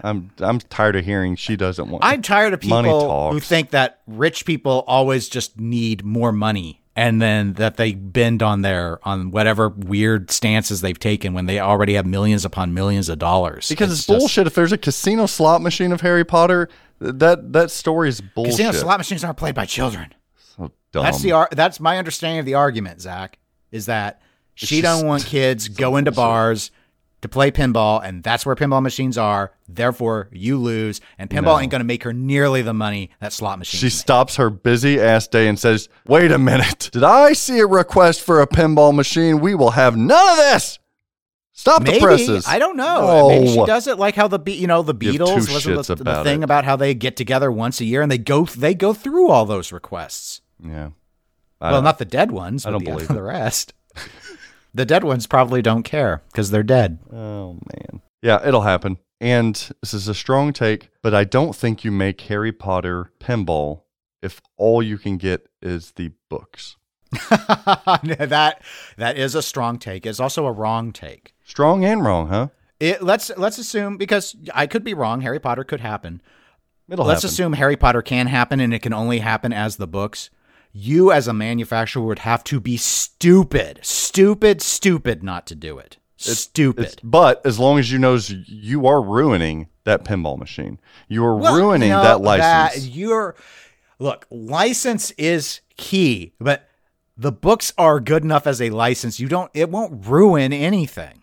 Speaker 1: I'm I'm tired of hearing she doesn't want.
Speaker 6: I'm tired of people who think that rich people always just need more money and then that they bend on their on whatever weird stances they've taken when they already have millions upon millions of dollars.
Speaker 1: because it's,
Speaker 6: just-
Speaker 1: bullshit. If there's a casino slot machine of Harry Potter, that that story is bullshit.
Speaker 6: Casino slot machines aren't played by children.
Speaker 1: So dumb.
Speaker 6: That's the ar- that's my understanding of the argument, Zach, is that she
Speaker 1: just-
Speaker 6: don't want kids going to bars to play pinball, and that's where pinball machines are. Therefore, you lose, and pinball
Speaker 1: No.
Speaker 6: ain't going to make her nearly the money that slot machines.
Speaker 1: She
Speaker 6: make.
Speaker 1: stops her busy ass day and says, Wait a minute. Did I see a request for a pinball machine? We will have none of this. Stop
Speaker 6: Maybe
Speaker 1: the presses.
Speaker 6: I don't know. Maybe she does it like how the Be- you know the Beatles was the, the
Speaker 1: about
Speaker 6: thing
Speaker 1: it.
Speaker 6: about how they get together once a year and they go they go through all those requests.
Speaker 1: Yeah. I
Speaker 6: well, not the dead ones.
Speaker 1: I
Speaker 6: but
Speaker 1: don't
Speaker 6: the,
Speaker 1: believe
Speaker 6: the rest. the dead ones probably don't care because they're dead.
Speaker 1: Oh, man. Yeah, it'll happen. And this is a strong take, but I don't think you make Harry Potter pinball if all you can get is the books.
Speaker 6: that that is a strong take. It's also a wrong take.
Speaker 1: Strong and wrong, huh?
Speaker 6: It, let's let's assume because I could be wrong. Harry Potter could happen.
Speaker 1: It'll
Speaker 6: let's
Speaker 1: happen.
Speaker 6: assume Harry Potter can happen and it can only happen as the books. You as a manufacturer would have to be stupid, stupid, stupid not to do it. stupid.
Speaker 1: It's- but as long as you knows you are ruining that pinball machine, you are
Speaker 6: Well,
Speaker 1: ruining
Speaker 6: no,
Speaker 1: that license.
Speaker 6: you're look, license is key, but the books are good enough as a license. You don't it won't ruin anything.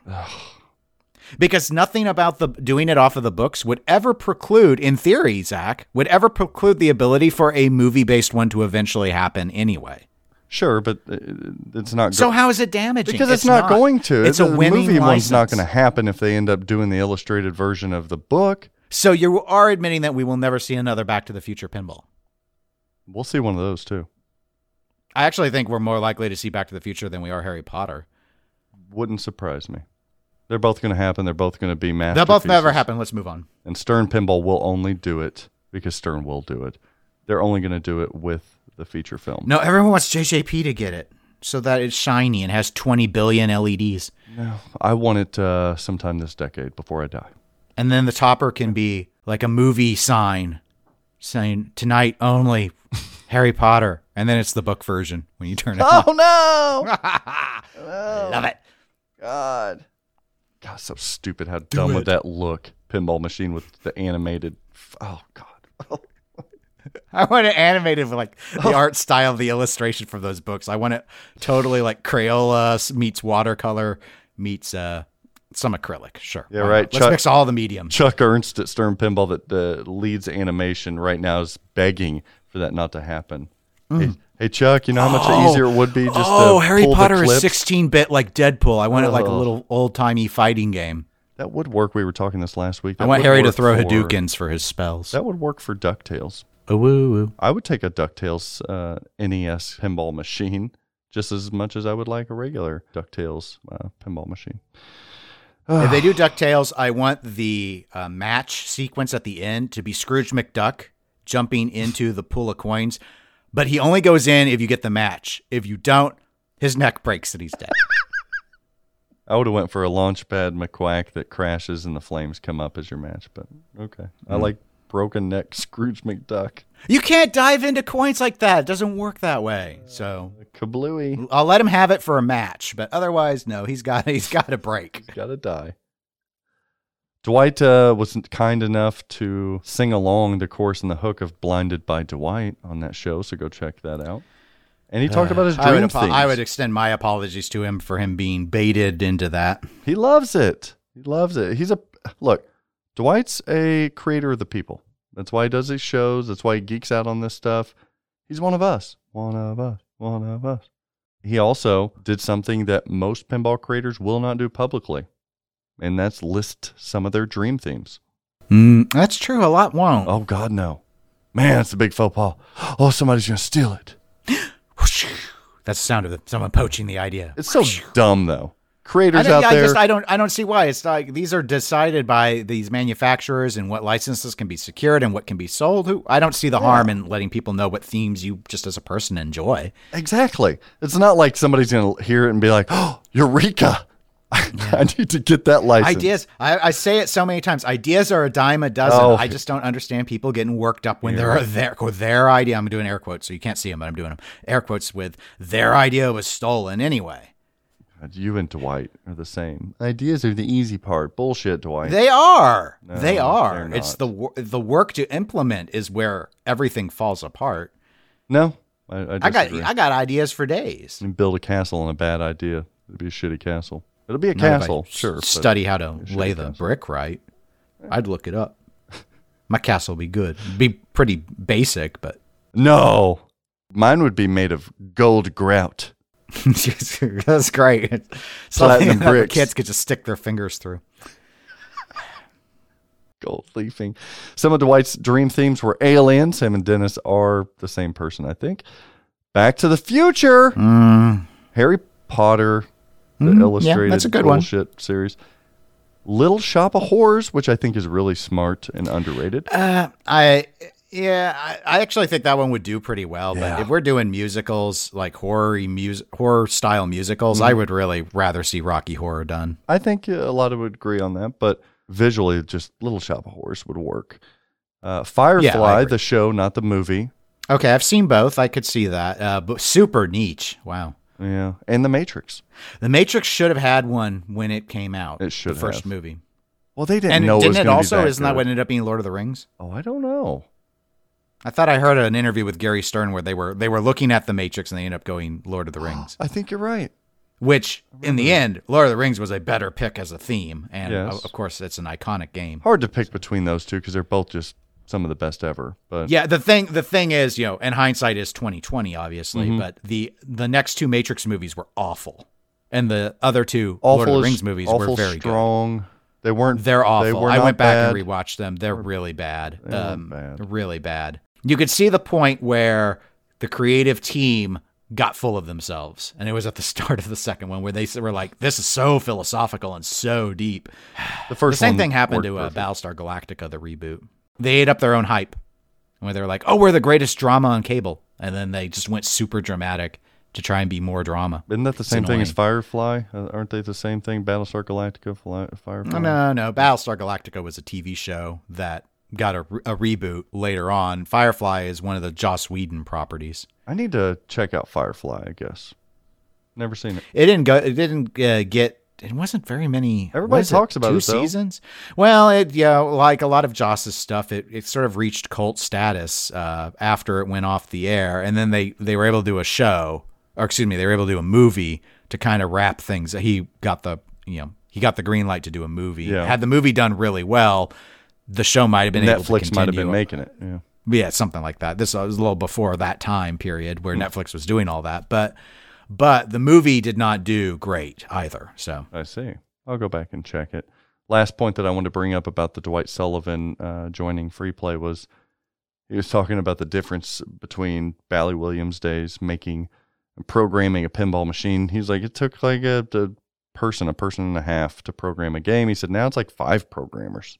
Speaker 6: Because nothing about the doing it off of the books would ever preclude, in theory, Zach, would ever preclude the ability for a movie based one to eventually happen anyway.
Speaker 1: Sure, but uh, it's not.
Speaker 6: So how is it damaging?
Speaker 1: Because it's, not, going to.
Speaker 6: It's
Speaker 1: the
Speaker 6: a winning
Speaker 1: movie one's not going to happen if they end up doing the illustrated version of the book.
Speaker 6: So you are admitting that we will never see another Back to the Future pinball.
Speaker 1: We'll see one of those too.
Speaker 6: I actually think we're more likely to see Back to the Future than we are Harry Potter.
Speaker 1: Wouldn't surprise me. They're both going to happen. They're both going to be masterpieces.
Speaker 6: They'll both never happen. Let's move on.
Speaker 1: And Stern Pinball will only do it because Stern will do it. They're only going to do it with the feature film.
Speaker 6: No, everyone wants JJP to get it so that it's shiny and has 20 billion LEDs.
Speaker 1: No, I want it uh, sometime this decade before I die.
Speaker 6: And then the topper can be like a movie sign saying tonight only Harry Potter. And then it's the book version when you turn it on.
Speaker 1: Oh, no!
Speaker 6: Love it.
Speaker 1: God. God, so stupid. How dumb would that look? Pinball machine with the animated. Oh, God.
Speaker 6: I want it animated with like the art style of the illustration from those books. I want it totally like Crayola meets watercolor meets uh some acrylic. Sure.
Speaker 1: Yeah, right.
Speaker 6: Let's
Speaker 1: Chuck-
Speaker 6: mix all the mediums.
Speaker 1: Chuck Ernst at Stern Pinball, that the leads animation right now, is begging for that not to happen. Hey, hey, Chuck, you know how much easier it would be just
Speaker 6: oh,
Speaker 1: to
Speaker 6: Harry
Speaker 1: pull the
Speaker 6: Potter is
Speaker 1: clips?
Speaker 6: 16 bit like Deadpool. I want it like a
Speaker 1: Oh.
Speaker 6: little old timey fighting game.
Speaker 1: That would work. We were talking this last week.
Speaker 6: I want Harry to throw
Speaker 1: for-
Speaker 6: Hadoukens for his spells.
Speaker 1: That would work for DuckTales.
Speaker 6: Oh, woo, woo.
Speaker 1: I would take a DuckTales uh, NES pinball machine just as much as I would like a regular DuckTales uh, pinball machine.
Speaker 6: if they do DuckTales, I want the uh, match sequence at the end to be Scrooge McDuck jumping into the pool of coins. But he only goes in if you get the match. If you don't, his neck breaks and he's dead.
Speaker 1: I would have went for a launchpad McQuack that crashes and the flames come up as your match, but okay. I mm-hmm. like broken neck Scrooge McDuck.
Speaker 6: You can't dive into coins like that. It doesn't work that way. Uh, so
Speaker 1: Kablooey.
Speaker 6: I'll let him have it for a match, but otherwise, no. He's got he's got a break.
Speaker 1: Gotta die. Dwight uh, was kind enough to sing along the chorus and the hook of "Blinded by Dwight" on that show, so go check that out. And he talked about his
Speaker 6: I would,
Speaker 1: dream
Speaker 6: apo- I would extend my apologies to him for him being baited into that.
Speaker 1: He loves it. He loves it. He's a look. Dwight's a creator of the people. That's why he does these shows. That's why he geeks out on this stuff. He's one of us. One of us. One of us. He also did something that most pinball creators will not do publicly, and that's list some of their dream themes.
Speaker 6: Mm, that's true. A lot won't.
Speaker 1: Oh God, no, man, it's a big faux pas. Oh, somebody's gonna steal it.
Speaker 6: That's the sound of the, someone poaching the idea.
Speaker 1: It's so dumb though. Creators out
Speaker 6: I
Speaker 1: there.
Speaker 6: just I don't I don't see why it's like these are decided by these manufacturers and what licenses can be secured and what can be sold. Who I don't see the harm in letting people know what themes you just as a person enjoy.
Speaker 1: Exactly. It's not like somebody's going to hear it and be like, oh, Eureka. I need to get that license.
Speaker 6: Ideas. I, I say it so many times. Ideas are a dime a dozen.
Speaker 1: Oh.
Speaker 6: I just don't understand people getting worked up when they're their their idea. I'm doing air quotes, so you can't see them, but I'm doing them air quotes with their idea was stolen anyway.
Speaker 1: God, You and Dwight are the same. Ideas are the easy part. Bullshit, Dwight.
Speaker 6: They are.
Speaker 1: No,
Speaker 6: they are. It's the the work to implement is where everything falls apart.
Speaker 1: no, I, I,
Speaker 6: I got. I got ideas for days.
Speaker 1: And build a castle on a bad idea. It'd be a shitty castle. It'll be a
Speaker 6: Not
Speaker 1: castle, sure.
Speaker 6: Study how to lay the
Speaker 1: castle.
Speaker 6: brick right. I'd look it up. My castle would be good. Be pretty basic, but
Speaker 1: No, mine would be made of gold grout.
Speaker 6: that's great. Something
Speaker 1: Platinum
Speaker 6: that the
Speaker 1: bricks.
Speaker 6: kids could just stick their fingers through.
Speaker 1: Gold leafing. Some of Dwight's dream themes were aliens. Him and Dennis are the same person, I think. Back to the Future. Mm. Harry Potter, the
Speaker 6: Mm, yeah,
Speaker 1: illustrated
Speaker 6: that's a good one.
Speaker 1: bullshit series. Little Shop of Horrors, which I think is really smart and underrated.
Speaker 6: Uh, I yeah, I, I actually think that one would do pretty well.
Speaker 1: Yeah.
Speaker 6: But if we're doing musicals like horror music, horror style musicals,
Speaker 1: Mm-hmm.
Speaker 6: I would really rather see Rocky Horror done.
Speaker 1: I think uh, a lot of would agree on that, but visually, just Little Shop of Horrors would work. Uh, Firefly,
Speaker 6: agree.
Speaker 1: the show, not the movie.
Speaker 6: Okay, I've seen both. I could see that. Uh, but super niche. Wow.
Speaker 1: Yeah, and The Matrix.
Speaker 6: The Matrix should have had one when it came out.
Speaker 1: It should
Speaker 6: the first
Speaker 1: have.
Speaker 6: movie.
Speaker 1: Well, they didn't
Speaker 6: And
Speaker 1: know it
Speaker 6: didn't
Speaker 1: was
Speaker 6: it
Speaker 1: be
Speaker 6: also?
Speaker 1: that
Speaker 6: isn't that what ended up being Lord of the Rings?
Speaker 1: Oh, I don't know.
Speaker 6: I thought I heard an interview with Gary Stern where they were they were looking at the Matrix and they ended up going Lord of the Rings.
Speaker 1: I think you're right.
Speaker 6: Which in the end, Lord of the Rings was a better pick as a theme, and uh,
Speaker 1: Yes.
Speaker 6: of- of course, it's an iconic game.
Speaker 1: Hard to pick between those two because they're both just some of the best ever. But
Speaker 6: Yeah, the thing the thing is, you know, and hindsight is twenty twenty, obviously,
Speaker 1: Mm-hmm.
Speaker 6: but the the next two Matrix movies were awful, and the other two
Speaker 1: awful
Speaker 6: Lord of the Rings movies
Speaker 1: awful
Speaker 6: were very good.
Speaker 1: strong. They weren't.
Speaker 6: They're
Speaker 1: They
Speaker 6: awful.
Speaker 1: were
Speaker 6: I went back
Speaker 1: bad.
Speaker 6: and rewatched them. They're really bad.
Speaker 1: They
Speaker 6: Um,
Speaker 1: bad.
Speaker 6: Really bad. You could see the point where the creative team got full of themselves, and it was at the start of the second one where they were like, "This is so philosophical and so deep."
Speaker 1: The
Speaker 6: The
Speaker 1: first
Speaker 6: same
Speaker 1: one
Speaker 6: thing happened to uh,
Speaker 1: perfect.
Speaker 6: Battlestar Galactica, the reboot. They ate up their own hype, where they were like, "Oh, we're the greatest drama on cable," and then they just went super dramatic to try and be more drama.
Speaker 1: Isn't that the
Speaker 6: It's
Speaker 1: same thing as. Firefly? Uh, aren't they the same thing? Battlestar Galactica, Fly, Firefly.
Speaker 6: No, no. Battlestar Galactica was a TV show that got a, a reboot later on. Firefly is one of the Joss Whedon properties.
Speaker 1: I need to check out Firefly. I guess. Never seen it.
Speaker 6: It didn't go. It didn't uh, get. It wasn't very many.
Speaker 1: Everybody talks about
Speaker 6: two
Speaker 1: it,
Speaker 6: seasons. Well, it yeah, like a lot of Joss's stuff, it, it sort of reached cult status uh, after it went off the air, and then they they were able to do a show, or excuse me, they were able to do a movie to kind of wrap things. He got the you know he got the green light to do a movie.
Speaker 1: Yeah.
Speaker 6: Had the movie done really well, the show might have been able to
Speaker 1: Netflix might have been making it. Yeah.
Speaker 6: Yeah, something like that. This was a little before that time period where Netflix was doing all that, but but the movie did not do great either. So
Speaker 1: I see. I'll go back and check it. Last point that I wanted to bring up about the Dwight Sullivan uh, joining Free Play was he was talking about the difference between Bally Williams days making programming a pinball machine. He's like, it took like a, a person, a person and a half to program a game. He said now it's like five programmers.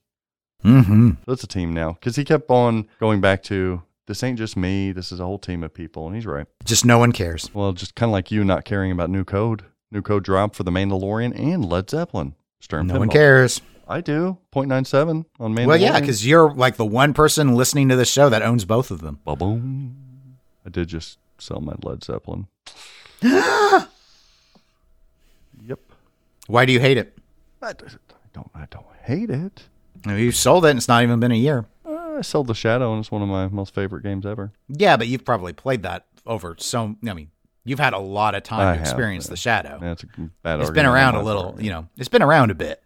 Speaker 6: mm-hmm.
Speaker 1: So it's a team now because he kept on going back to this ain't just me. This is a whole team of people, and he's right.
Speaker 6: just no one cares.
Speaker 1: Well, just kind of like you not caring about new code. New code drop for The Mandalorian and Led Zeppelin. Stern
Speaker 6: No one cares.
Speaker 1: I do. 0.97 on Mandalorian.
Speaker 6: Well, yeah, because you're like the one person listening to the show that owns both of them.
Speaker 1: Ba-boom. I did just sell my Led Zeppelin. yep.
Speaker 6: Why do you hate it?
Speaker 1: I don't. I don't hate it.
Speaker 6: You sold it, and it's not even been a year.
Speaker 1: I sold the Shadow, and it's one of my most favorite games ever.
Speaker 6: Yeah, but you've probably played that over so. I mean, you've had a lot of time
Speaker 1: I
Speaker 6: to
Speaker 1: have,
Speaker 6: experience
Speaker 1: yeah.
Speaker 6: the shadow.
Speaker 1: That's a bad.
Speaker 6: it's been around a little,
Speaker 1: part.
Speaker 6: you know. It's been around a bit.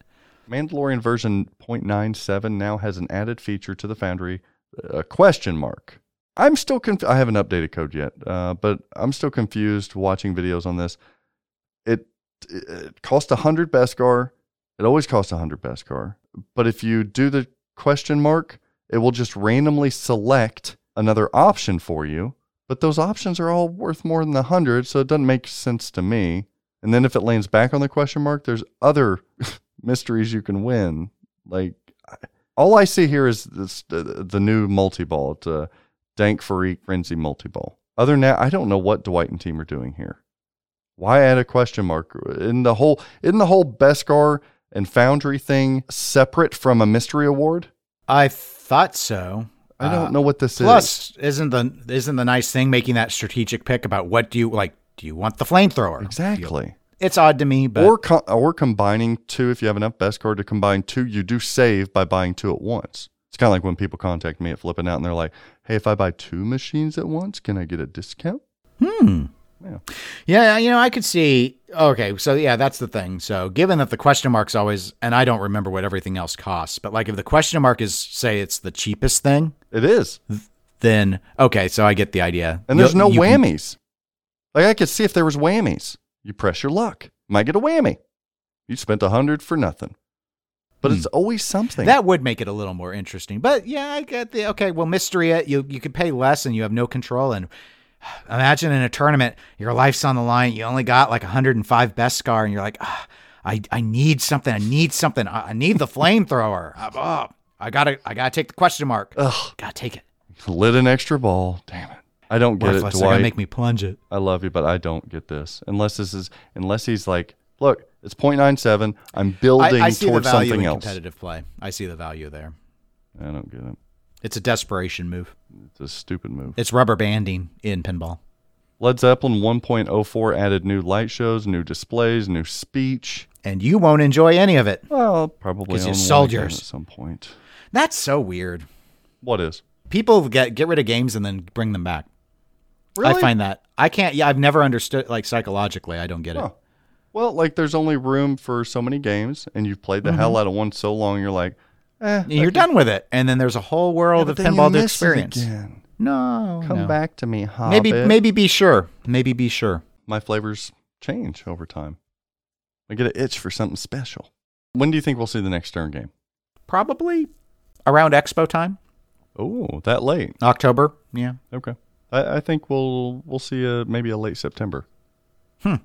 Speaker 1: Mandalorian version 0.97 now has an added feature to the Foundry, a question mark. I'm still conf- I haven't updated code yet, uh, but I'm still confused watching videos on this. It, it costs 100 Beskar. It always costs 100 Beskar. But if you do the question mark, it will just randomly select another option for you. But those options are all worth more than the 100, so it doesn't make sense to me. And then if it lands back on the question mark, there's other mysteries you can win. Like all I see here is this, the, the new multi ball. It's a Dank Freak Frenzy multi ball. Other than that, I don't know what Dwight and team are doing here. Why add a question mark in the whole in the whole Beskar and Foundry thing separate from a mystery award?
Speaker 6: I thought so.
Speaker 1: I don't
Speaker 6: Uh,
Speaker 1: know what this is.
Speaker 6: Plus, isn't the isn't the nice thing making that strategic pick about what do you like? Do you want the flamethrower?
Speaker 1: Exactly.
Speaker 6: It's odd to me, but
Speaker 1: or co- or combining two if you have enough Beskar to combine two you do save by buying two at once it's kind of like when people contact me at flipping out and they're like hey if i buy two machines at once can i get a discount
Speaker 6: Hmm.
Speaker 1: Yeah.
Speaker 6: Yeah, you know, I could see. Okay, so yeah, that's the thing. So, given that the question mark's always, and I don't remember what everything else costs, but like if the question mark is, say, it's the cheapest thing,
Speaker 1: it is
Speaker 6: then okay, so I get the idea.
Speaker 1: and there's
Speaker 6: You-
Speaker 1: no
Speaker 6: you can-
Speaker 1: whammies like i could see if there was whammies you press your luck might get a whammy you spent a hundred for nothing but it's hmm. always something
Speaker 6: That would make it a little more interesting. But yeah, I get the okay. Well, mystery it. You you could pay less and you have no control. And imagine in a tournament, your life's on the line. You only got like 105 Beskar, and you're like, ah, I I need something. I need something. I, I need the flamethrower. Oh, I gotta I gotta take the question mark.
Speaker 1: Ugh.
Speaker 6: Gotta take it.
Speaker 1: lit an extra ball damn it i don't get it
Speaker 6: Worthless. They're gonna make me plunge it.
Speaker 1: I love you, but I don't get this unless this is unless he's like, look, it's 0.97. I'm building
Speaker 6: I, I see the
Speaker 1: towards
Speaker 6: value
Speaker 1: something
Speaker 6: in
Speaker 1: else.
Speaker 6: competitive play. I see the value there.
Speaker 1: I don't get it.
Speaker 6: It's a desperation move.
Speaker 1: It's a stupid move.
Speaker 6: It's rubber banding in pinball.
Speaker 1: Led Zeppelin 1.04 added new light shows, new displays, new speech.
Speaker 6: And you won't enjoy any of it.
Speaker 1: Well, probably
Speaker 6: 'Cause you
Speaker 1: own
Speaker 6: sold yours.
Speaker 1: at some point.
Speaker 6: That's so weird.
Speaker 1: What is?
Speaker 6: People get get rid of games and then bring them back.
Speaker 1: Really?
Speaker 6: I find that I can't. Yeah, I've never understood. Like psychologically, I don't get it.
Speaker 1: Huh. Well, like there's only room for so many games, and you've played the mm-hmm. hell out of one so long, you're like, eh,
Speaker 6: You're done with it, and then there's a whole world
Speaker 1: but
Speaker 6: of pinball to experience.
Speaker 1: again.
Speaker 6: No,
Speaker 1: Come
Speaker 6: no.
Speaker 1: back to me, Hobbit.
Speaker 6: Maybe maybe be sure. Maybe be sure.
Speaker 1: my flavors change over time. I get an itch for something special. When do you think we'll see the next Stern game?
Speaker 6: Probably around Expo time,
Speaker 1: Oh, that late?
Speaker 6: October. Yeah.
Speaker 1: Okay. I, I think we'll we'll see a maybe a late September.
Speaker 6: Hmm.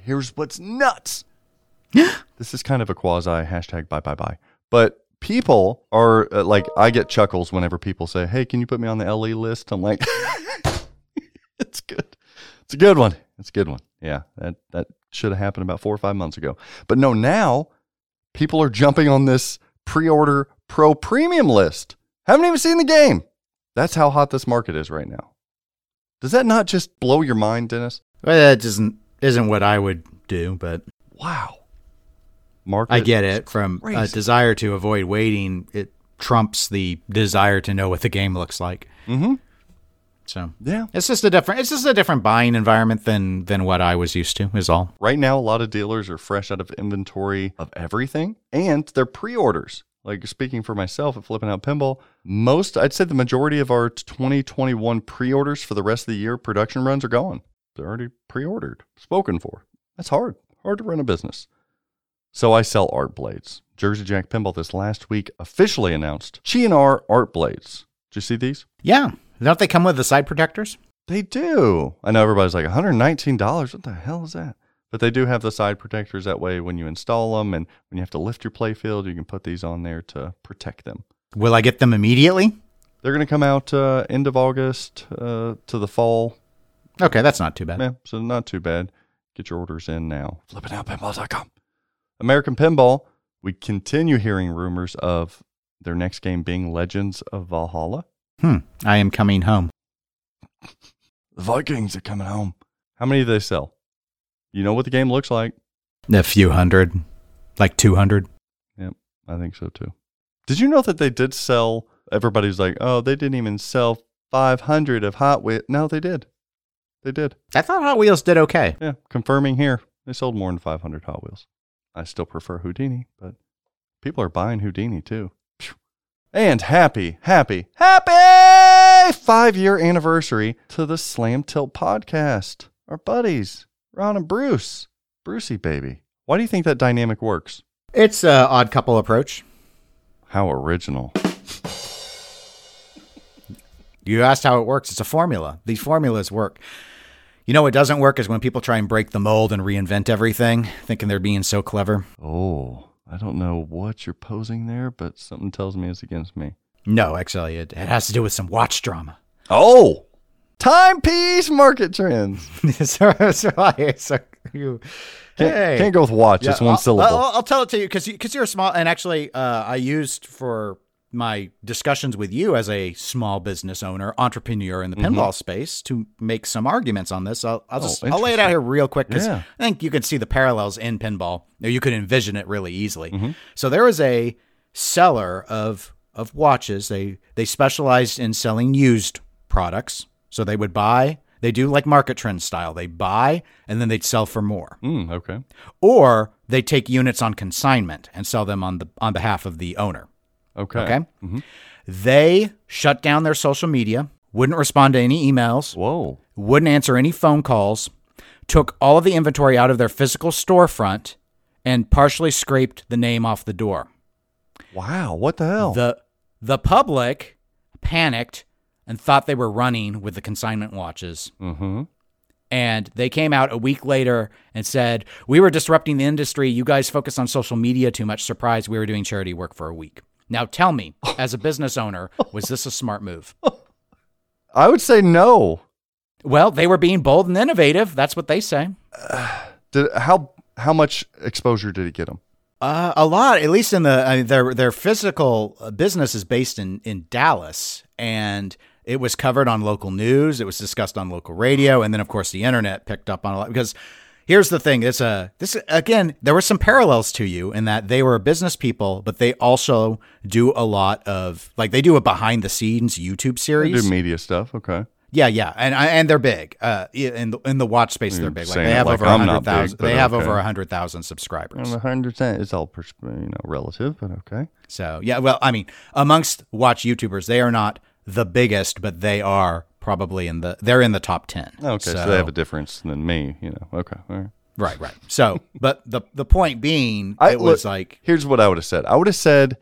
Speaker 1: Here's what's nuts. this is kind of a quasi hashtag bye bye bye, but people are uh, like I get chuckles whenever people say, "Hey, can you put me on the LE list?" I'm like, it's good. It's a good one. It's a good one. Yeah, that that should have happened about four or five months ago. But no, now people are jumping on this pre-order pro premium list. Haven't even seen the game. That's how hot this market is right now. Does that not just blow your mind, Dennis?
Speaker 6: Well, that isn't isn't what I would do, but
Speaker 1: Wow. Market
Speaker 6: I get it. From a desire to avoid waiting, it trumps the desire to know what the game looks like.
Speaker 1: Mm-hmm.
Speaker 6: So
Speaker 1: Yeah.
Speaker 6: it's just a different. It's just a different buying environment than than what I was used to. Is all.
Speaker 1: Right now, a lot of dealers are fresh out of inventory of everything, and they're pre-orders. Like speaking for myself at Flipping Out Pinball, most I'd say the majority of our 2021 pre-orders for the rest of the year production runs are gone. They're already pre-ordered, spoken for. That's hard. Hard to run a business. So I sell art blades. Jersey Jack Pinball this last week officially announced Chi&R art blades. Did you see these?
Speaker 6: Yeah. Don't they come with the side protectors?
Speaker 1: They do. I know everybody's like $119. What the hell is that? But they do have the side protectors. That way, when you install them and when you have to lift your playfield, you can put these on there to protect them.
Speaker 6: Will I get them immediately?
Speaker 1: They're going to come out uh, end of August uh, to the fall.
Speaker 6: Okay, that's not too bad.
Speaker 1: Yeah, so not too bad. Get your orders in now. Flippingoutpinball.com. American Pinball, we continue hearing rumors of their next game being Legends of Valhalla.
Speaker 6: Hmm. I am coming home.
Speaker 1: The Vikings are coming home. How many do they sell? You know what the game looks like.
Speaker 6: A few hundred, like 200.
Speaker 1: Yep, I think so too. Did you know that they did sell? Everybody's like, oh, they didn't even sell 500 of Hot Wheels. No, they did. They did.
Speaker 6: I thought Hot Wheels did okay.
Speaker 1: Yeah, confirming here. They sold more than 500 Hot Wheels. I still prefer Houdini, but people are buying Houdini too. And happy, happy, happy five year anniversary to the Slam Tilt podcast. Our buddies, Ron and Bruce. Brucey, baby. Why do you think that dynamic works?
Speaker 6: It's a odd couple approach.
Speaker 1: How original.
Speaker 6: You asked how it works. It's a formula. These formulas work. You know what doesn't work is when people try and break the mold and reinvent everything, thinking they're being so clever.
Speaker 1: Oh, I don't know what you're posing there, but something tells me it's against me.
Speaker 6: No, actually, it, it has to do with some watch drama.
Speaker 1: Oh, timepiece market trends.
Speaker 6: so, so, I- so you,
Speaker 1: Can't,
Speaker 6: hey.
Speaker 1: can't go with watch. it's one
Speaker 6: I'll-
Speaker 1: syllable.
Speaker 6: I'll, I'll tell it to you because because you're small, and actually, uh, I used for my discussions with you as a small business owner, entrepreneur in the
Speaker 1: Mm-hmm.
Speaker 6: pinball space to make some arguments on this. I'll, I'll
Speaker 1: Oh,
Speaker 6: I'll lay it out here real quick because
Speaker 1: Yeah.
Speaker 6: I think you can see the parallels in pinball. You could envision it really easily.
Speaker 1: Mm-hmm.
Speaker 6: So there was a seller of of watches. They they specialized in selling used products. So they would buy. They do like market trend style. They buy and then they'd sell for more
Speaker 1: Mm, okay.
Speaker 6: or they take units on consignment and sell them on the on behalf of the owner.
Speaker 1: Okay.
Speaker 6: Okay. They shut down their social media, wouldn't respond to any emails,
Speaker 1: Whoa.
Speaker 6: wouldn't answer any phone calls, took all of the inventory out of their physical storefront, and partially scraped the name off the door.
Speaker 1: Wow. What the hell?
Speaker 6: The the public panicked and thought they were running with the consignment watches.
Speaker 1: mm-hmm.
Speaker 6: And they came out a week later and said, We were disrupting the industry. You guys focus on social media too much. Surprise, we were doing charity work for a week. Now tell me, as a business owner, was this a smart move?
Speaker 1: I would say no.
Speaker 6: Well, they were being bold and innovative. That's what they say.
Speaker 1: Did how how much exposure did it get him?
Speaker 6: Uh, a lot, at least in the I mean, their their physical uh, business is based in in Dallas, and it was covered on local news. It was discussed on local radio, and then of course the internet picked up on a lot because. Here's the thing. It's a this again. There were some parallels to you in that they were business people, but they also do a lot of like they do a behind the scenes YouTube
Speaker 1: They
Speaker 6: series.
Speaker 1: do media stuff. Okay.
Speaker 6: Yeah, yeah, and and they're big. Uh, in the in the watch space, they're big. Like they have
Speaker 1: like
Speaker 6: over a hundred thousand. They have
Speaker 1: okay.
Speaker 6: over a hundred thousand subscribers.
Speaker 1: A hundred percent. It's all pers- you know relative, but okay.
Speaker 6: So yeah, well, I mean, amongst watch YouTubers, they are not the biggest, but they are probably in the they're in the top ten.
Speaker 1: Okay, so, they have a difference than me. You know. Okay. All right.
Speaker 6: right, right. So, but the the point being,
Speaker 1: I-
Speaker 6: it was
Speaker 1: look,
Speaker 6: like
Speaker 1: Here's what I would have said. I would have said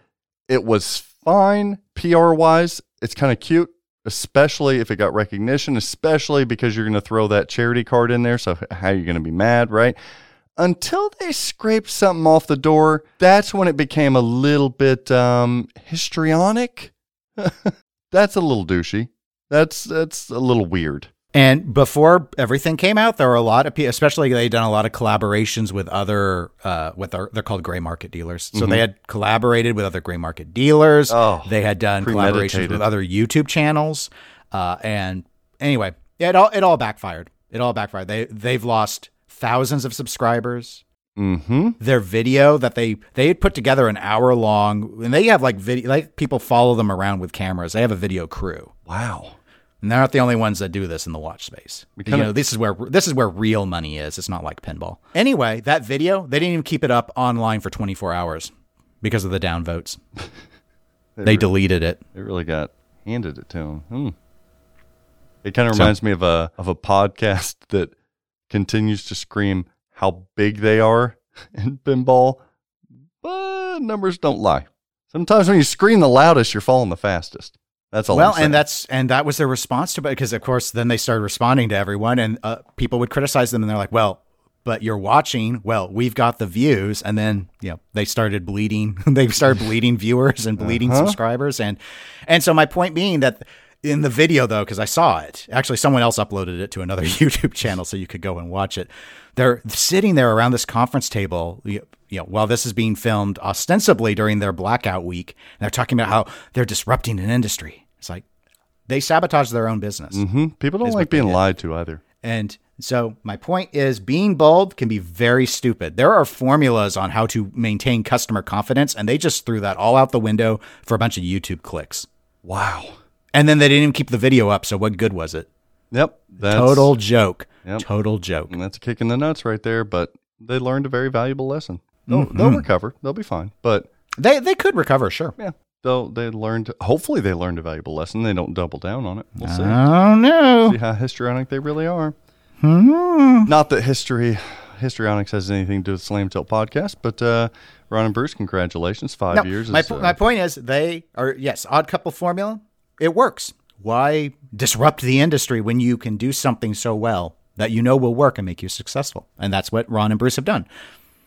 Speaker 1: it was fine PR wise. It's kind of cute, especially if it got recognition, especially because you're going to throw that charity card in there. So how are you going to be mad, right? Until they scraped something off the door, that's when it became a little bit um, histrionic. that's a little douchey. That's that's a little weird.
Speaker 6: And before everything came out, there were a lot of people, especially they'd done a lot of collaborations with other, uh, with their, they're called gray market dealers. So they had collaborated with other gray market dealers.
Speaker 1: Oh,
Speaker 6: they had done collaborations with other YouTube channels. Uh, and anyway, it all, it all backfired. It all backfired. They, they've lost thousands of subscribers.
Speaker 1: Mm-hmm.
Speaker 6: Their video that they, they had put together an hour long and they have like video, like people follow them around with cameras. They have a video crew.
Speaker 1: Wow.
Speaker 6: And they're not the only ones that do this in the watch space. You know, this is where this is where real money is. It's not like pinball. Anyway, that video they didn't even keep it up online for 24 hours because of the downvotes. They
Speaker 1: re-
Speaker 6: deleted it.
Speaker 1: They really got handed it to them. Hmm. It kind of
Speaker 6: So-
Speaker 1: reminds me of a of a podcast that continues to scream how big they are in pinball, but numbers don't lie. Sometimes when you scream the loudest, you're falling the fastest. That's all.
Speaker 6: well, and that's and that was their response to it because of course then they started responding to everyone and uh, people would criticize them and they're like, well. But you're watching. Well, we've got the views, and then you know they started bleeding. they started bleeding viewers and bleeding
Speaker 1: Uh-huh.
Speaker 6: subscribers, and and so my point being that in the video though, because I saw it. Actually, someone else uploaded it to another YouTube channel, so you could go and watch it. They're sitting there around this conference table, you you know, while this is being filmed, ostensibly during their blackout week, and they're talking about how they're disrupting an industry. It's like they sabotage their own business.
Speaker 1: hmm People don't like being lied to either.
Speaker 6: And so my point is being bold can be very stupid. There are formulas on how to maintain customer confidence and they just threw that all out the window for a bunch of YouTube clicks.
Speaker 1: Wow.
Speaker 6: And then they didn't even keep the video up, so what good was it?
Speaker 1: Yep. That's,
Speaker 6: Total joke.
Speaker 1: Yep.
Speaker 6: Total joke.
Speaker 1: And that's a kick in the nuts right there. But they learned a very valuable lesson. They'll, they'll
Speaker 6: Mm-hmm.
Speaker 1: recover. They'll be fine. But
Speaker 6: They they could recover, sure.
Speaker 1: yeah, they'll they learned. Hopefully, they learned a valuable lesson. They don't double down on it. We'll see.
Speaker 6: Oh no.
Speaker 1: See how histrionic they really are.
Speaker 6: Hmm.
Speaker 1: Not that history histrionics has anything to do with Slam Tilt podcast, but uh, Ron and Bruce, congratulations, five
Speaker 6: No,
Speaker 1: years.
Speaker 6: my,
Speaker 1: is,
Speaker 6: po-
Speaker 1: uh,
Speaker 6: my point is they are yes, odd couple formula. It works. Why disrupt the industry when you can do something so well that you know will work and make you successful? And that's what Ron and Bruce have done.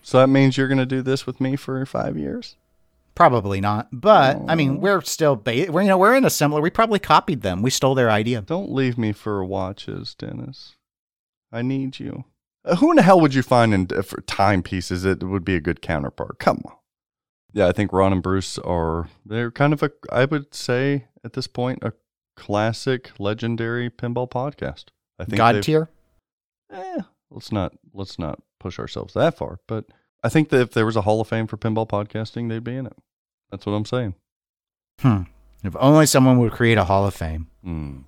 Speaker 1: so that means you're going to do this with me for five years.
Speaker 6: Probably not, but I mean, we're still ba- we're you know we're in a similar. We probably copied them. We stole their idea.
Speaker 1: Don't leave me for watches, Dennis. I need you. Uh, who in the hell would you find in uh, for timepieces that would be a good counterpart? Come on. Yeah, I think Ron and Bruce are they're kind of a I would say at this point a classic legendary pinball podcast. I think
Speaker 6: God
Speaker 1: they've-
Speaker 6: tier.
Speaker 1: eh, let's not let's not push ourselves that far, but I think that if there was a Hall of Fame for pinball podcasting, they'd be in it. That's what I'm saying.
Speaker 6: Hmm. If only someone would create a Hall of Fame.
Speaker 1: Hmm.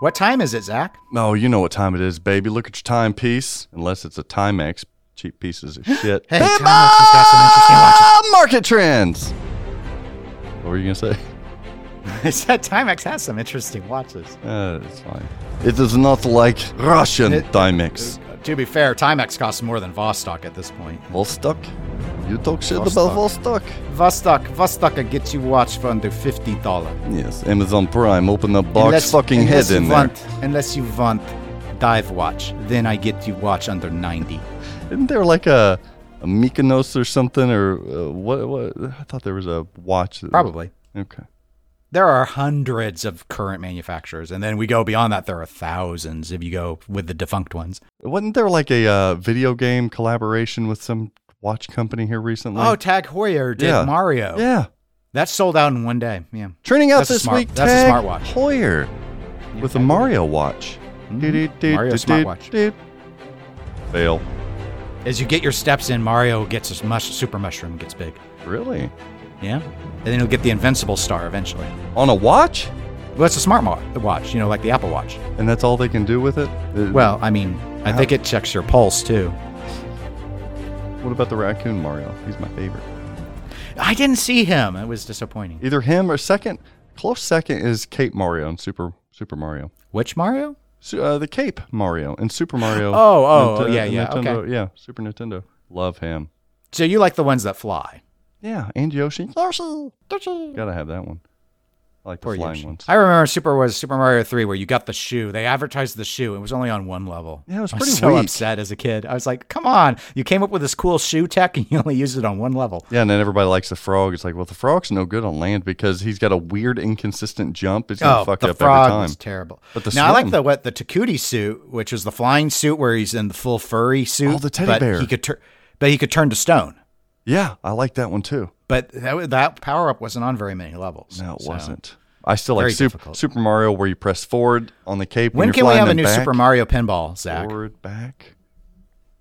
Speaker 6: What time is it, Zach?
Speaker 1: Oh, you know what time it is, baby. Look at your timepiece, unless it's a Timex. Cheap pieces of shit.
Speaker 6: Hey, Timex has got some interesting watches.
Speaker 1: Market trends. What were you gonna say?
Speaker 6: I said Timex has some interesting watches.
Speaker 1: Uh, it's fine. It is not like Russian
Speaker 6: It-
Speaker 1: Timex.
Speaker 6: To be fair, Timex costs more than Vostok at this point.
Speaker 1: Vostok. You talk shit
Speaker 6: Vostok.
Speaker 1: about Vostok.
Speaker 6: Vostok, Vostok get you watch for under fifty dollar.
Speaker 1: Yes, Amazon Prime. Open the box fucking head
Speaker 6: unless you
Speaker 1: in there.
Speaker 6: want, Unless you want dive watch, then I get you watch under ninety.
Speaker 1: Isn't there like a, a Mykonos or something or uh, what? What? I thought there was a watch. That
Speaker 6: Probably.
Speaker 1: Okay.
Speaker 6: There are hundreds of current manufacturers, and then we go beyond that. There are thousands if you go with the defunct ones.
Speaker 1: Wasn't there like a uh, video game collaboration with some watch company here recently?
Speaker 6: Oh, Tag Heuer did
Speaker 1: Yeah.
Speaker 6: Mario.
Speaker 1: yeah.
Speaker 6: That sold out in one day. Yeah.
Speaker 1: Training out
Speaker 6: That's
Speaker 1: this
Speaker 6: smart-
Speaker 1: week.
Speaker 6: that's a
Speaker 1: Tag
Speaker 6: smartwatch.
Speaker 1: Heuer with a Mario watch.
Speaker 6: Mhm. Mario smartwatch.
Speaker 1: Fail.
Speaker 6: As you get your steps in, Mario gets a mush, super mushroom, gets big.
Speaker 1: Really?
Speaker 6: Yeah. And then he'll get the invincible star eventually.
Speaker 1: On a watch?
Speaker 6: Well, it's a smart watch, you know, like the Apple Watch.
Speaker 1: And that's all they can do with it? Uh,
Speaker 6: Well, I mean, I think it checks your pulse too.
Speaker 1: what about the raccoon Mario? He's my favorite.
Speaker 6: I didn't see him. It was disappointing.
Speaker 1: Either him or second. Close second is Cape Mario and Super Super Mario.
Speaker 6: Which Mario?
Speaker 1: Su- uh, the Cape Mario and Super Mario.
Speaker 6: Oh, oh,
Speaker 1: Ninte-
Speaker 6: yeah, yeah,
Speaker 1: Nintendo,
Speaker 6: okay.
Speaker 1: Yeah, Super Nintendo. Love him.
Speaker 6: So you like the ones that fly?
Speaker 1: Yeah, and Yoshi. Yoshi. Yoshi. Gotta have that one. I like the
Speaker 6: Poor
Speaker 1: flying
Speaker 6: Yoshi.
Speaker 1: ones.
Speaker 6: I remember Super was Super Mario 3 where you got the shoe. They advertised the shoe. It was only on one level.
Speaker 1: Yeah, it was
Speaker 6: I
Speaker 1: pretty
Speaker 6: so
Speaker 1: weak.
Speaker 6: upset as a kid. I was like, "Come on! You came up with this cool shoe tech and you only used it on one level."
Speaker 1: Yeah, and then everybody likes the frog. It's like, well, the frog's no good on land because he's got a weird, inconsistent jump. It's gonna
Speaker 6: Oh,
Speaker 1: fuck
Speaker 6: the
Speaker 1: up
Speaker 6: frog
Speaker 1: every time.
Speaker 6: was terrible.
Speaker 1: But the
Speaker 6: now I like the what the Tanooki suit, which is the flying suit where he's in the full furry suit.
Speaker 1: Oh, the teddy
Speaker 6: but
Speaker 1: bear.
Speaker 6: He could turn, but he could turn to stone.
Speaker 1: Yeah, I like that one too.
Speaker 6: But that, that power up wasn't on very many levels.
Speaker 1: No, it
Speaker 6: so-
Speaker 1: wasn't. I still
Speaker 6: Very
Speaker 1: like Super. Super Mario where you press forward on the cape.
Speaker 6: When
Speaker 1: you're
Speaker 6: can we have a new
Speaker 1: back.
Speaker 6: Super Mario pinball, Zach?
Speaker 1: Forward, back.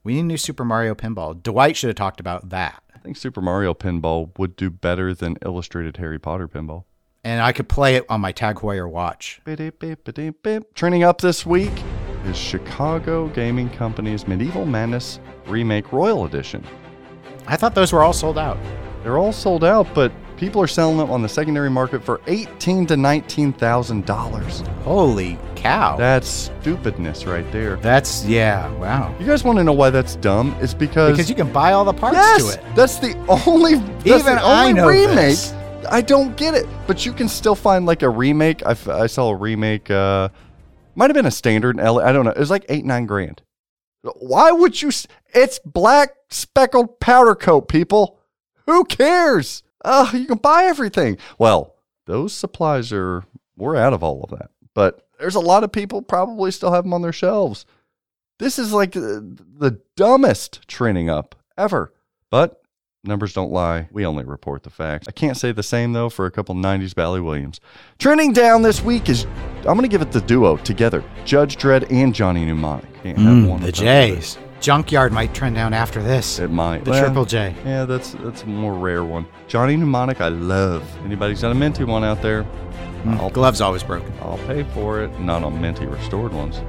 Speaker 6: We need a new Super Mario pinball. Dwight should have talked about that.
Speaker 1: I think Super Mario Pinball would do better than Illustrated Harry Potter Pinball.
Speaker 6: And I could play it on my Tag Heuer watch.
Speaker 1: Beep-beep-beep-beep-beep. Trending up this week is Chicago Gaming Company's Medieval Madness Remake Royal Edition.
Speaker 6: I thought those were all sold out.
Speaker 1: They're all sold out, but people are selling them on the secondary market for eighteen to nineteen thousand dollars.
Speaker 6: Holy cow.
Speaker 1: That's stupidness right there.
Speaker 6: That's, yeah, wow.
Speaker 1: You guys want to know why that's dumb? It's because
Speaker 6: Because you can buy all the parts
Speaker 1: yes,
Speaker 6: to it.
Speaker 1: that's the only that's
Speaker 6: Even
Speaker 1: the
Speaker 6: I
Speaker 1: only
Speaker 6: know
Speaker 1: remake.
Speaker 6: this.
Speaker 1: I don't get it, but you can still find like a remake. I, f- I saw a remake. Uh, might have been a standard. L- I don't know. It was like eight nine grand. Why would you? It's black speckled powder coat, people. Who cares? You can buy everything. Well, those supplies are we're out of all of that. But there's a lot of people probably still have them on their shelves. This is like the, the dumbest training up ever. But numbers don't lie. We only report the facts. I can't say the same though for a couple 90s Bally Williams. Trending down this week is I'm going to give it the duo together. Judge Dredd and Johnny Mnemonic. Can't have
Speaker 6: Mm,
Speaker 1: one
Speaker 6: the
Speaker 1: without.
Speaker 6: J's. Junkyard might trend down after this.
Speaker 1: It might.
Speaker 6: The
Speaker 1: Well,
Speaker 6: Triple J.
Speaker 1: Yeah, that's that's a more rare one. Johnny Mnemonic, I love. Anybody's got a minty one out there? I'll,
Speaker 6: Gloves always broken.
Speaker 1: I'll pay for it. Not on minty restored ones.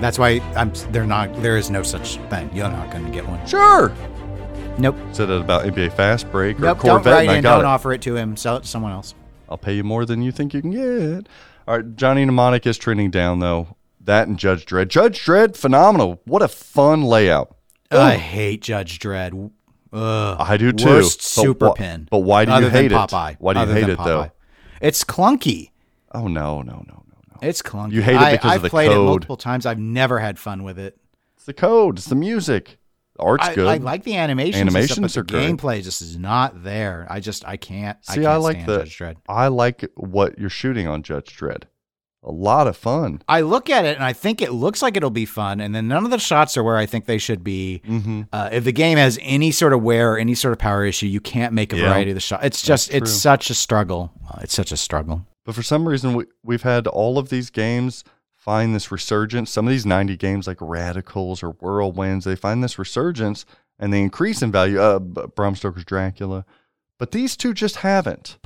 Speaker 6: That's why I'm. They're not. There is no such thing. You're not going to get one.
Speaker 1: Sure.
Speaker 6: Nope.
Speaker 1: Said it about NBA Fast Break or
Speaker 6: Nope. Don't
Speaker 1: Corvette.
Speaker 6: write
Speaker 1: and I
Speaker 6: in.
Speaker 1: got
Speaker 6: Don't
Speaker 1: it.
Speaker 6: offer it to him. Sell it to someone else.
Speaker 1: I'll pay you more than you think you can get. All right, Johnny Mnemonic is trending down though. That and Judge Dredd. Judge Dredd, phenomenal. What a fun layout.
Speaker 6: I hate Judge Dredd. Ugh.
Speaker 1: I do too.
Speaker 6: Worst
Speaker 1: But
Speaker 6: super
Speaker 1: wh-
Speaker 6: pin.
Speaker 1: but why do you hate it?
Speaker 6: Popeye.
Speaker 1: Why do you hate it, though?
Speaker 6: It's clunky.
Speaker 1: Oh no, no, no, no, no.
Speaker 6: It's clunky.
Speaker 1: You hate it
Speaker 6: I,
Speaker 1: because of
Speaker 6: I've
Speaker 1: the
Speaker 6: played it multiple times. I've never had fun with it.
Speaker 1: It's the code. It's the music. The art's
Speaker 6: I,
Speaker 1: good.
Speaker 6: I like the animations, and
Speaker 1: Animations
Speaker 6: stuff,
Speaker 1: are
Speaker 6: but the
Speaker 1: great.
Speaker 6: gameplay just is not there. I just I can't. I
Speaker 1: See,
Speaker 6: can't
Speaker 1: I, like the.
Speaker 6: Judge Dredd.
Speaker 1: I like what you're shooting on Judge Dredd. A lot of fun.
Speaker 6: I look at it and I think it looks like it'll be fun, and then none of the shots are where I think they should be.
Speaker 1: Mm-hmm.
Speaker 6: Uh, if the game has any sort of wear or any sort of power issue, you can't make a
Speaker 1: Yeah.
Speaker 6: variety of the shots. It's just it's such a struggle. Uh, it's such a struggle.
Speaker 1: But for some reason, we, we've had all of these games find this resurgence. Some of these 90 games, like Radicals or Whirlwinds, they find this resurgence and they increase in value. Uh, Bram Stoker's Dracula. But these two just haven't.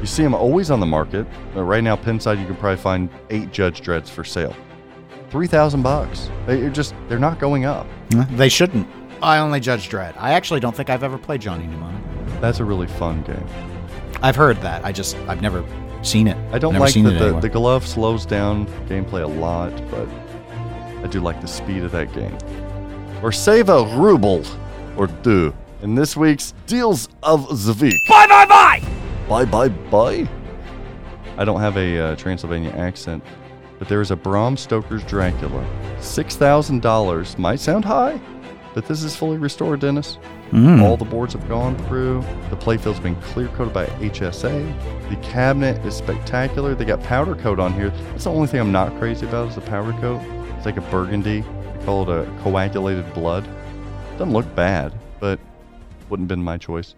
Speaker 1: You see them always on the market. Uh, right now, Pinside, you can probably find eight Judge Dredds for sale. 3000 bucks. They're just, they're not going up.
Speaker 6: They shouldn't. I only judge Dredd. I actually don't think I've ever played Johnny Mnemonic.
Speaker 1: That's a really fun game.
Speaker 6: I've heard that. I just I've never seen it.
Speaker 1: I don't
Speaker 6: Never
Speaker 1: like
Speaker 6: seen
Speaker 1: that
Speaker 6: it
Speaker 1: the, the glove slows down gameplay a lot, but I do like the speed of that game. Or save a ruble or two in this week's Deals of the Week.
Speaker 4: Bye bye bye!
Speaker 1: Bye bye bye. I don't have a uh, Transylvania accent, but there is a Bram Stoker's Dracula. $6,000 might sound high, but this is fully restored, Dennis.
Speaker 6: Mm.
Speaker 1: All the boards have gone through. The playfield's been clear coated by HSA. The cabinet is spectacular. They got powder coat on here. That's the only thing I'm not crazy about is the powder coat. It's like a burgundy. They call it a coagulated blood. Doesn't look bad, but wouldn't have been my choice.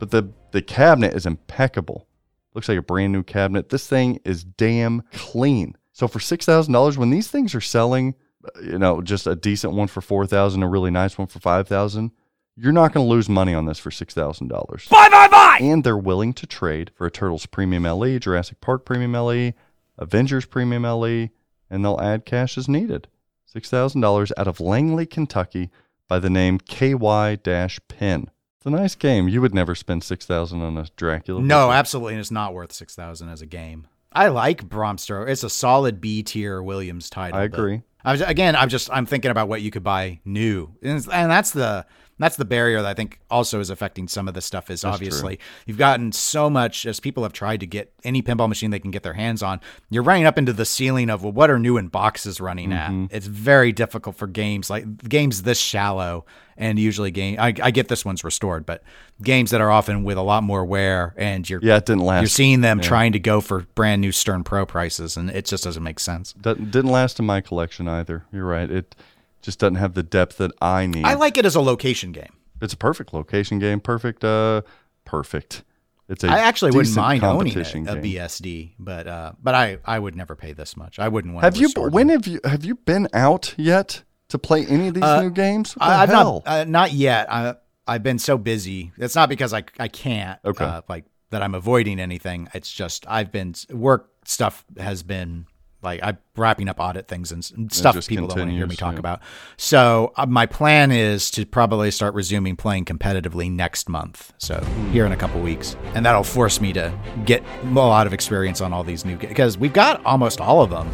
Speaker 1: But the the cabinet is impeccable. Looks like a brand new cabinet. This thing is damn clean. So for six thousand dollars, when these things are selling, you know, just a decent one for four thousand, a really nice one for five thousand, you're not going to lose money on this for six thousand dollars.
Speaker 4: Bye bye bye!
Speaker 1: And they're willing to trade for a Turtles Premium LE, Jurassic Park Premium LE, Avengers Premium LE, and they'll add cash as needed. Six thousand dollars out of Langley, Kentucky, by the name KY-Pin. It's a nice game. You would never spend six thousand on a Dracula.
Speaker 6: No, absolutely, and it's not worth six thousand as a game. I like Bram Stoker. It's a solid B tier Williams title.
Speaker 1: I agree.
Speaker 6: I was again. I'm just I'm thinking about what you could buy new, and, and that's the that's the barrier that I think also is affecting some of the stuff. Is
Speaker 1: That's
Speaker 6: obviously you've gotten so much as people have tried to get any pinball machine they can get their hands on. You're running up into the ceiling of well, what are new in boxes running
Speaker 1: Mm-hmm.
Speaker 6: at? It's very difficult for games like games this shallow, and usually game. I, I get this one's restored, but games that are often with a lot more wear, and you're
Speaker 1: Yeah, it didn't last.
Speaker 6: you're seeing them
Speaker 1: yeah.
Speaker 6: trying to go for brand new Stern Pro prices, and it just doesn't make sense.
Speaker 1: Doesn't- didn't last in my collection either. You're right. It just doesn't have the depth that I need.
Speaker 6: I like it as a location game.
Speaker 1: It's a perfect location game. Perfect. Uh, perfect. It's a
Speaker 6: I actually wouldn't mind owning a, a. BSD, but uh, but I, I would never pay this much. I wouldn't want.
Speaker 1: Have
Speaker 6: to
Speaker 1: you? When
Speaker 6: them.
Speaker 1: have you? Have you been out yet to play any of these
Speaker 6: Uh,
Speaker 1: new games? What
Speaker 6: I, I've
Speaker 1: hell?
Speaker 6: not uh, not yet. I I've been so busy. It's not because I I can't.
Speaker 1: Okay.
Speaker 6: Uh, like that I'm avoiding anything. It's just I've been work stuff has been like I'm wrapping up audit things and stuff people don't want to hear me talk
Speaker 1: yeah.
Speaker 6: about. So uh, my plan is to probably start resuming playing competitively next month. So
Speaker 1: Hmm.
Speaker 6: here in a couple weeks, and that'll force me to get a lot of experience on all these new because we've got almost all of them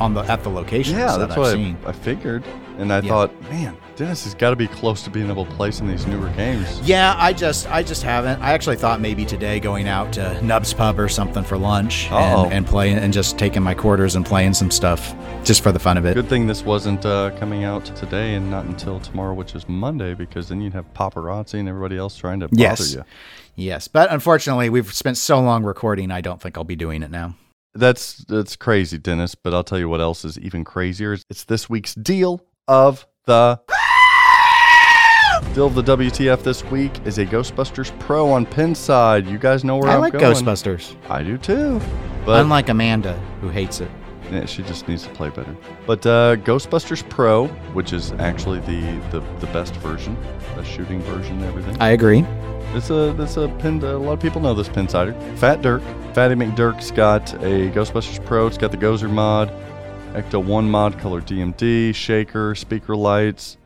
Speaker 6: on the at the locations
Speaker 1: yeah,
Speaker 6: that
Speaker 1: that's
Speaker 6: I've
Speaker 1: what
Speaker 6: seen.
Speaker 1: I, I figured, and I
Speaker 6: Yeah.
Speaker 1: thought, man, Dennis has got to be close to being able to play some of these newer games.
Speaker 6: Yeah, I just I just haven't. I actually thought maybe today going out to Nub's Pub or something for lunch and, and playing and just taking my quarters and playing some stuff just for the fun of it.
Speaker 1: Good thing this wasn't uh, coming out today and not until tomorrow, which is Monday, because then you'd have paparazzi and everybody else trying to bother
Speaker 6: Yes.
Speaker 1: you.
Speaker 6: Yes, but unfortunately, we've spent so long recording. I don't think I'll be doing it now.
Speaker 1: That's that's crazy, Dennis. But I'll tell you what else is even crazier. It's this week's deal of the deal of the WTF this week is a Ghostbusters Pro on Pinside. You guys know where
Speaker 6: I
Speaker 1: am
Speaker 6: like
Speaker 1: going.
Speaker 6: Ghostbusters,
Speaker 1: I do too. But
Speaker 6: unlike Amanda, who hates it.
Speaker 1: Yeah, she just needs to play better. But uh, Ghostbusters Pro, which is actually the, the, the best version, the shooting version and everything.
Speaker 6: I agree.
Speaker 1: It's a it's a pin. A lot of people know this Pinsider. Fat Dirk, Fatty McDirk's got a Ghostbusters Pro. It's got the Gozer mod, Ecto One mod, color DMD, shaker, speaker lights,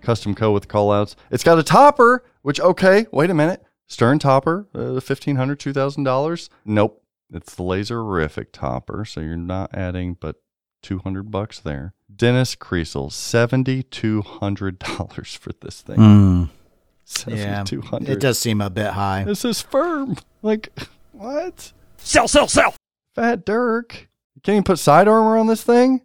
Speaker 1: custom co with callouts. It's got a topper. Which okay, wait a minute. Stern topper, uh, fifteen hundred, two thousand dollars. Nope, it's the laserific topper. So you're not adding but two hundred bucks there. Dennis Kriesel, seventy two hundred dollars for this thing.
Speaker 6: Mm,
Speaker 1: Seventy
Speaker 6: yeah, it does seem a bit high.
Speaker 1: This is firm. Like, what?
Speaker 5: Sell, sell, sell.
Speaker 1: Fat Dirk. You can't even put side armor on this thing?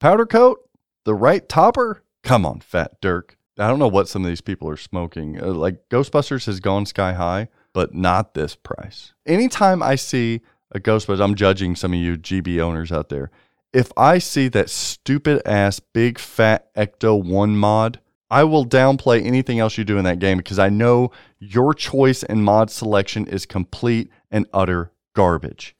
Speaker 1: Powder coat? The right topper? Come on, Fat Dirk. I don't know what some of these people are smoking. Uh, like, Ghostbusters has gone sky high, but not this price. Anytime I see a Ghostbusters, I'm judging some of you GB owners out there. If I see that stupid ass big fat Ecto 1 mod, I will downplay anything else you do in that game because I know your choice and mod selection is complete and utter garbage.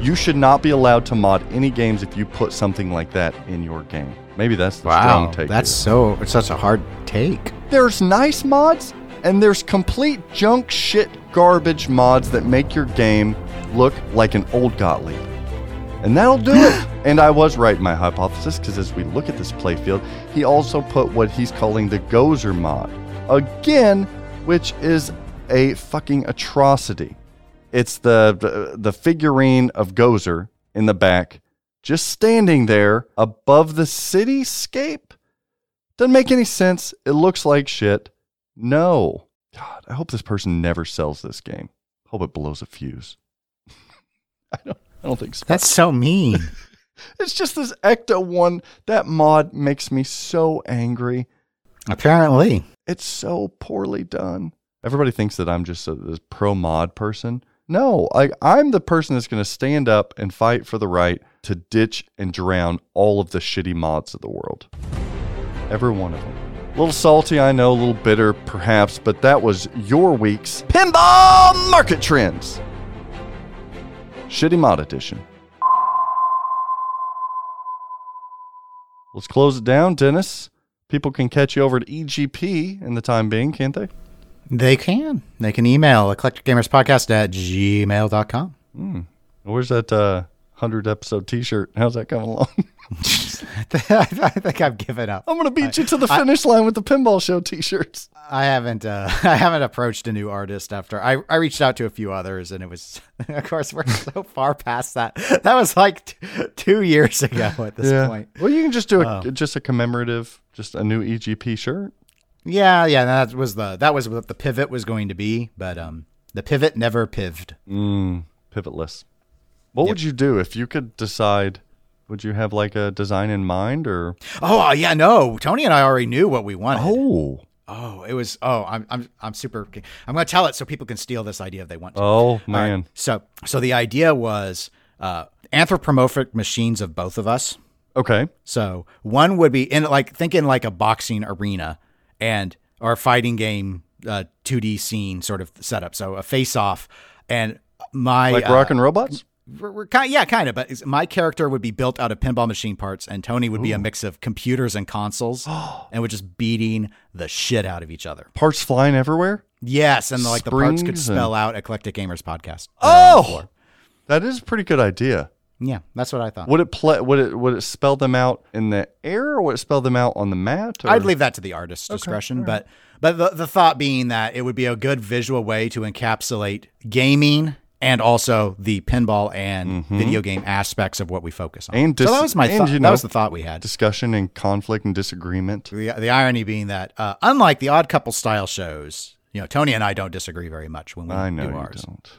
Speaker 1: You should not be allowed to mod any games if you put something like that in your game. Maybe that's the
Speaker 6: Wow,
Speaker 1: strong take.
Speaker 6: that's
Speaker 1: here.
Speaker 6: so it's such a hard take.
Speaker 1: there's nice mods and there's complete junk shit garbage mods that make your game look like an old Gottlieb. And that'll do it. And I was right in my hypothesis because as we look at this playfield, he also put what he's calling the Gozer mod. Again, which is a fucking atrocity. It's the, the the figurine of Gozer in the back, just standing there above the cityscape. Doesn't make any sense. It looks like shit. No. God, I hope this person never sells this game. Hope it blows a fuse. I don't I don't think so.
Speaker 6: That's so mean.
Speaker 1: It's just this Ecto one. That mod makes me so angry.
Speaker 6: Apparently,
Speaker 1: It's so poorly done. Everybody thinks that I'm just a this pro mod person. No, like I'm the person that's going to stand up and fight for the right to ditch and drown all of the shitty mods of the world. Every one of them. A little salty, I know, a little bitter, perhaps, but that was your week's pinball market trends. Shitty mod edition. Let's close it down, Dennis. People can catch you over at EGP in the time being, can't they?
Speaker 6: they can. They can email eclecticgamerspodcast at gmail.com.
Speaker 1: Where's that uh, 100 episode t shirt? How's that coming along?
Speaker 6: I think I've given up.
Speaker 1: I'm going to beat you to the finish line with the Pinball Show t shirts.
Speaker 6: I haven't uh, I haven't approached a new artist after I, I reached out to a few others and it was of course we're so far past that. That was like t- two years ago at this point.
Speaker 1: Well, you can just do a,
Speaker 6: Oh.
Speaker 1: just a commemorative, just a new EGP shirt.
Speaker 6: Yeah, yeah, that was the that was what the pivot was going to be, but um the pivot never pived.
Speaker 1: Mm, pivotless. What
Speaker 6: Yep.
Speaker 1: would you do if you could decide? Would you have like a design in mind or?
Speaker 6: Oh uh, yeah, no. Tony and I already knew what we wanted.
Speaker 1: Oh,
Speaker 6: Oh, it was. Oh, I'm I'm I'm super. I'm going to tell it so people can steal this idea if they want to.
Speaker 1: oh
Speaker 6: All right,
Speaker 1: man.
Speaker 6: So so the idea was uh, anthropomorphic machines of both of us.
Speaker 1: Okay.
Speaker 6: So one would be in like thinking like a boxing arena and or a fighting game uh, 2D scene sort of setup. So a face off and my
Speaker 1: Like
Speaker 6: uh,
Speaker 1: rock and robots.
Speaker 6: We're, we're kind yeah, kind of. But my character would be built out of pinball machine parts, and Tony would be a mix of computers and consoles, and would just beating the shit out of each other.
Speaker 1: Parts flying everywhere.
Speaker 6: Yes, and like the parts could
Speaker 1: Springs and-
Speaker 6: spell out Eclectic Gamers Podcast.
Speaker 1: Oh, that is a pretty good idea.
Speaker 6: yeah, that's what I thought.
Speaker 1: Would it play? Would it? Would it spell them out in the air, or would it spell them out on the mat? Or?
Speaker 6: I'd leave that to the artist's discretion, but but the, the thought being that it would be a good visual way to encapsulate gaming and also the pinball and
Speaker 1: Mhm.
Speaker 6: video game aspects of what we focus on.
Speaker 1: And dis-
Speaker 6: so that was my
Speaker 1: and,
Speaker 6: thought.
Speaker 1: you
Speaker 6: that was the thought we had.
Speaker 1: Discussion and conflict and disagreement.
Speaker 6: The, the irony being that, uh, unlike the Odd Couple style shows, you know, Tony and I don't disagree very much when we
Speaker 1: I know
Speaker 6: do
Speaker 1: you
Speaker 6: ours.
Speaker 1: don't.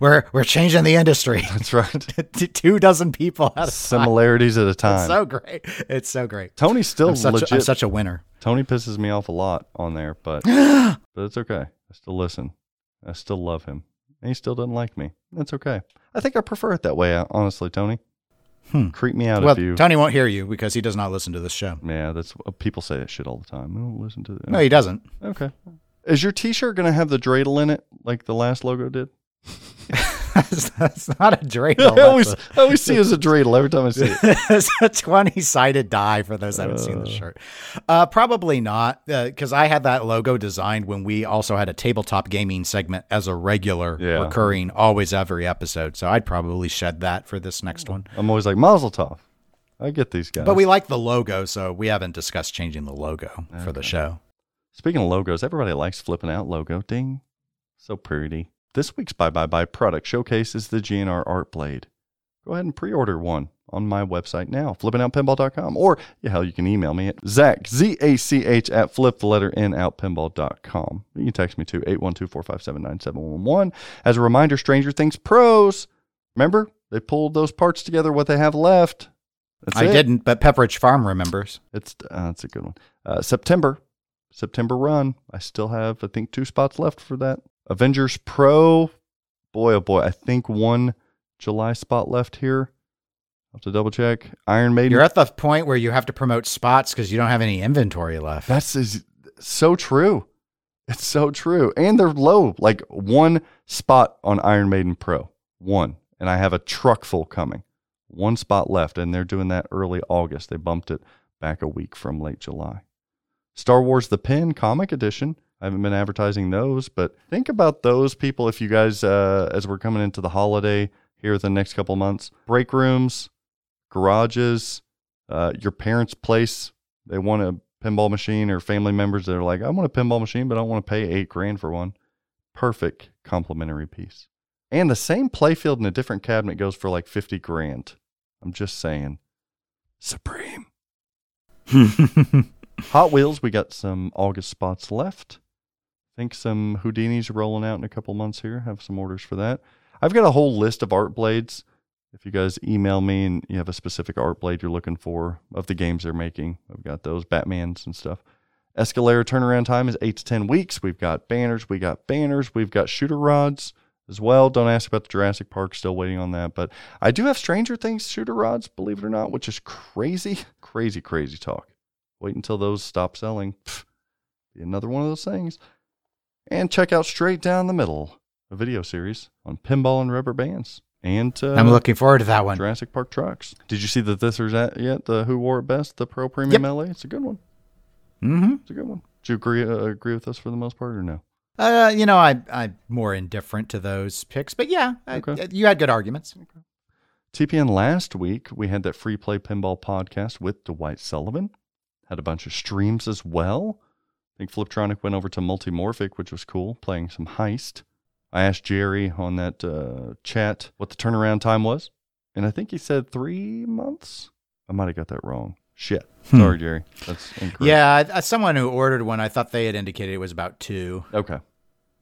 Speaker 6: We're we're changing the industry.
Speaker 1: That's right.
Speaker 6: Two dozen people at a time.
Speaker 1: Similarities at a time.
Speaker 6: It's so great. It's so great.
Speaker 1: Tony's still
Speaker 6: I'm such,
Speaker 1: legit.
Speaker 6: a, I'm such a winner.
Speaker 1: Tony pisses me off a lot on there, but but it's okay. I still listen. I still love him, and he still doesn't like me. That's okay. I think I prefer it that way, uh, honestly, Tony.
Speaker 6: Hmm.
Speaker 1: Creep me out
Speaker 6: Well,
Speaker 1: if you.
Speaker 6: Tony won't hear you because he does not listen to this show.
Speaker 1: yeah, that's uh, people say that shit all the time. I don't listen to it.
Speaker 6: No, he doesn't.
Speaker 1: Okay. Is your T-shirt gonna have the dreidel in it, like the last logo did?
Speaker 6: That's not a dreidel.
Speaker 1: I always,
Speaker 6: That's
Speaker 1: I always see it as a dreidel every time I see it.
Speaker 6: a, it's a 20 sided die for those that haven't seen the shirt. Uh, probably not, because I had that logo designed when we also had a tabletop gaming segment as a regular,
Speaker 1: Yeah.
Speaker 6: recurring, always every episode. So I'd probably shed that for this next one.
Speaker 1: I'm always like Mazel Tov. I get these guys.
Speaker 6: But we like the logo, so we haven't discussed changing the logo for the show.
Speaker 1: Speaking of logos, everybody likes flipping out logo. Ding. So pretty. This week's Bye Bye Bye product showcases the GNR Art Blade. Go ahead and pre order one on my website now, flipnoutpinball.com. Or, yeah, hell, you can email me at Zach, Z A C H, at flip the letter N outpinball.com. You can text me to 812 457 9711. As a reminder, Stranger Things pros. Remember, they pulled those parts together, what they have left. That's
Speaker 6: I
Speaker 1: it.
Speaker 6: didn't, but Pepperidge Farm remembers.
Speaker 1: It's uh, that's a good one. Uh, September, September run. I still have I think two spots left for that. Avengers Pro. Boy, oh boy, I think one July spot left here. I'll have to double check. Iron Maiden.
Speaker 6: You're at the point where you have to promote spots because you don't have any inventory left.
Speaker 1: That's is so true. It's so true, and they're low. Like one spot on Iron Maiden Pro, one, and I have a truck full coming. One spot left, and they're doing that early August. They bumped it back a week from late July. Star Wars: The Pin Comic Edition. I haven't been advertising those, but think about those people if you guys, uh, as we're coming into the holiday here the next couple months, break rooms, garages, uh, your parents' place. They want a pinball machine or family members that are like, I want a pinball machine, but I don't want to pay eight grand for one. Perfect complimentary piece. And the same playfield in a different cabinet goes for like 50 grand. I'm just saying. Supreme. Hot Wheels, we got some August spots left. Think some Houdinis rolling out in a couple months here. Have some orders for that. I've got a whole list of art blades. If you guys email me and you have a specific art blade you're looking for of the games they're making, I've got those Batmans and stuff. Escalator turnaround time is eight to ten weeks. We've got banners, we got banners, we've got shooter rods as well. Don't ask about the Jurassic Park, still waiting on that. But I do have Stranger Things shooter rods, believe it or not, which is crazy, crazy, crazy talk. Wait until those stop selling. Pff, be another one of those things. And check out Straight Down the Middle, a video series on pinball and rubber bands. And uh,
Speaker 6: I'm looking forward to that one.
Speaker 1: Jurassic Park trucks. Did you see the This or That yet? The Who Wore It Best, the Pro Premium LA? It's a good one.
Speaker 6: Mm-hmm.
Speaker 1: It's a good one. Do you agree, uh, agree with us for the most part or no?
Speaker 6: Uh, you know, I I'm more indifferent to those picks, but yeah, I, you had good arguments.
Speaker 1: TPN last week, we had that free play pinball podcast with Dwight Sullivan. Had a bunch of streams as well. I think Fliptronic went over to Multimorphic, which was cool, playing some Heist. I asked Jerry on that uh, chat what the turnaround time was, and I think he said three months. I might have got that wrong. Shit.
Speaker 6: Hmm.
Speaker 1: Sorry, Jerry. That's incorrect.
Speaker 6: Yeah, as someone who ordered one, I thought they had indicated it was about two,
Speaker 1: Okay.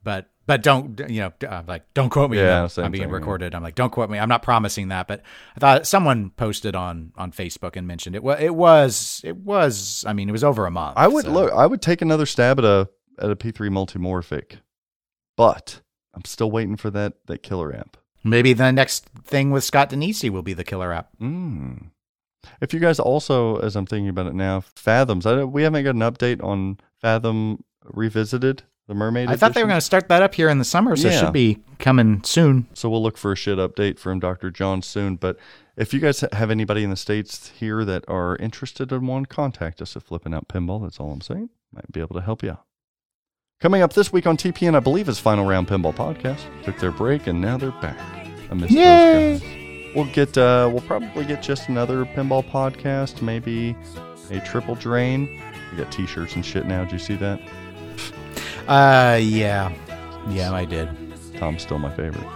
Speaker 6: but but don't you know uh, like don't quote me.
Speaker 1: Yeah,
Speaker 6: I'm being
Speaker 1: thing, yeah.
Speaker 6: recorded. I'm like don't quote me. I'm not promising that, but I thought someone posted on on Facebook and mentioned it. Well, it was it was. I mean, it was over a month.
Speaker 1: I would
Speaker 6: so-
Speaker 1: look. I would take another stab at a at a P3 multimorphic, but I'm still waiting for that that killer app.
Speaker 6: Maybe the next thing with Scott Danesi will be the killer app.
Speaker 1: Mm. If you guys also, as I'm thinking about it now, Fathoms. I, we haven't got an update on Fathom Revisited, the Mermaid.
Speaker 6: I thought they were going to start that up here in the summer, so it should be coming soon.
Speaker 1: So we'll look for a shit update from Dr. John soon. But if you guys have anybody in the states here that are interested in one, contact us at Flip N Out Pinball. That's all I'm saying. Might be able to help you out. Coming up this week on TPN, I believe is Final Round Pinball Podcast. Took their break and now they're back. I missed
Speaker 6: Yay!
Speaker 1: those guys. We'll get. Uh, we'll probably get just another pinball podcast. Maybe a triple drain. We got T-shirts and shit now. Did you see that?
Speaker 6: Uh, yeah, yeah, I did.
Speaker 1: Tom's still my favorite.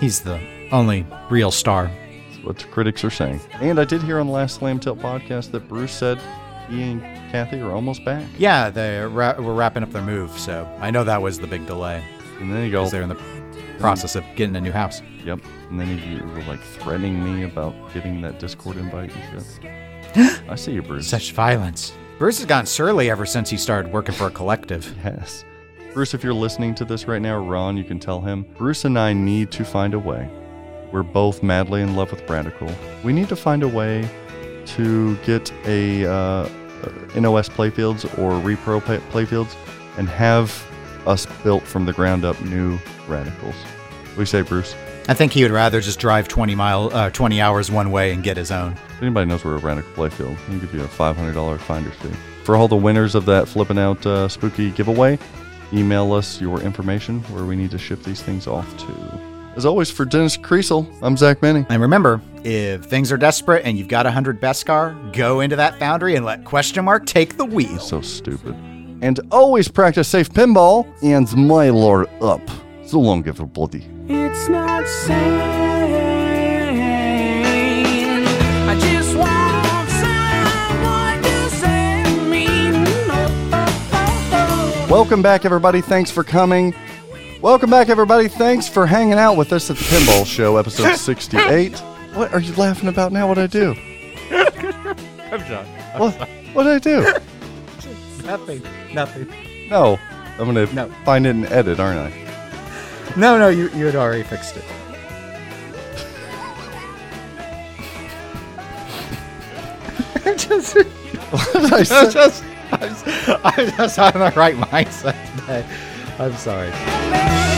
Speaker 6: He's the only real star.
Speaker 1: That's what the critics are saying. And I did hear on the last Slam Tilt podcast that Bruce said he and Kathy are almost back.
Speaker 6: Yeah, they ra- were wrapping up their move, so I know that was the big delay.
Speaker 1: And then you go,
Speaker 6: they're in the process of getting a new house.
Speaker 1: yep. And then you were like threatening me about getting that Discord invite and shit. I see you, Bruce.
Speaker 6: Such violence. Bruce has gotten surly ever since he started working for a collective.
Speaker 1: Yes. Bruce, if you're listening to this right now, Ron, you can tell him Bruce and I need to find a way. We're both madly in love with Radical. We need to find a way to get a uh, NOS playfields or repro play- playfields and have us built from the ground up new Radicals. What do you say, Bruce?
Speaker 6: I think he would rather just drive 20 mile, uh, 20 hours one way and get his own.
Speaker 1: If anybody knows where a Radical playfield, I'll give you a $500 finder's fee. For all the winners of that flipping out uh, spooky giveaway, email us your information where we need to ship these things off to. As always, for Dennis Kriesel, I'm Zach Meny.
Speaker 6: And remember, if things are desperate and you've got a 100 Beskar, go into that foundry and let question mark take the wheel.
Speaker 1: So stupid. And always practice safe pinball and my lord up. So long, everybody.
Speaker 9: It's not sane.
Speaker 1: Welcome back, everybody. Thanks for coming. Welcome back, everybody. Thanks for hanging out with us at the Pinball Show, episode 68. What are you laughing about now? What'd I do?
Speaker 6: I'm John.
Speaker 1: What? What'd I do?
Speaker 6: Nothing. Nothing.
Speaker 1: No. I'm going to
Speaker 6: No.
Speaker 1: find it and edit, aren't I?
Speaker 6: No, no, you, you had already fixed it. just,
Speaker 1: What did I say?
Speaker 6: just, I'm, I'm just on the right mindset today. I'm sorry.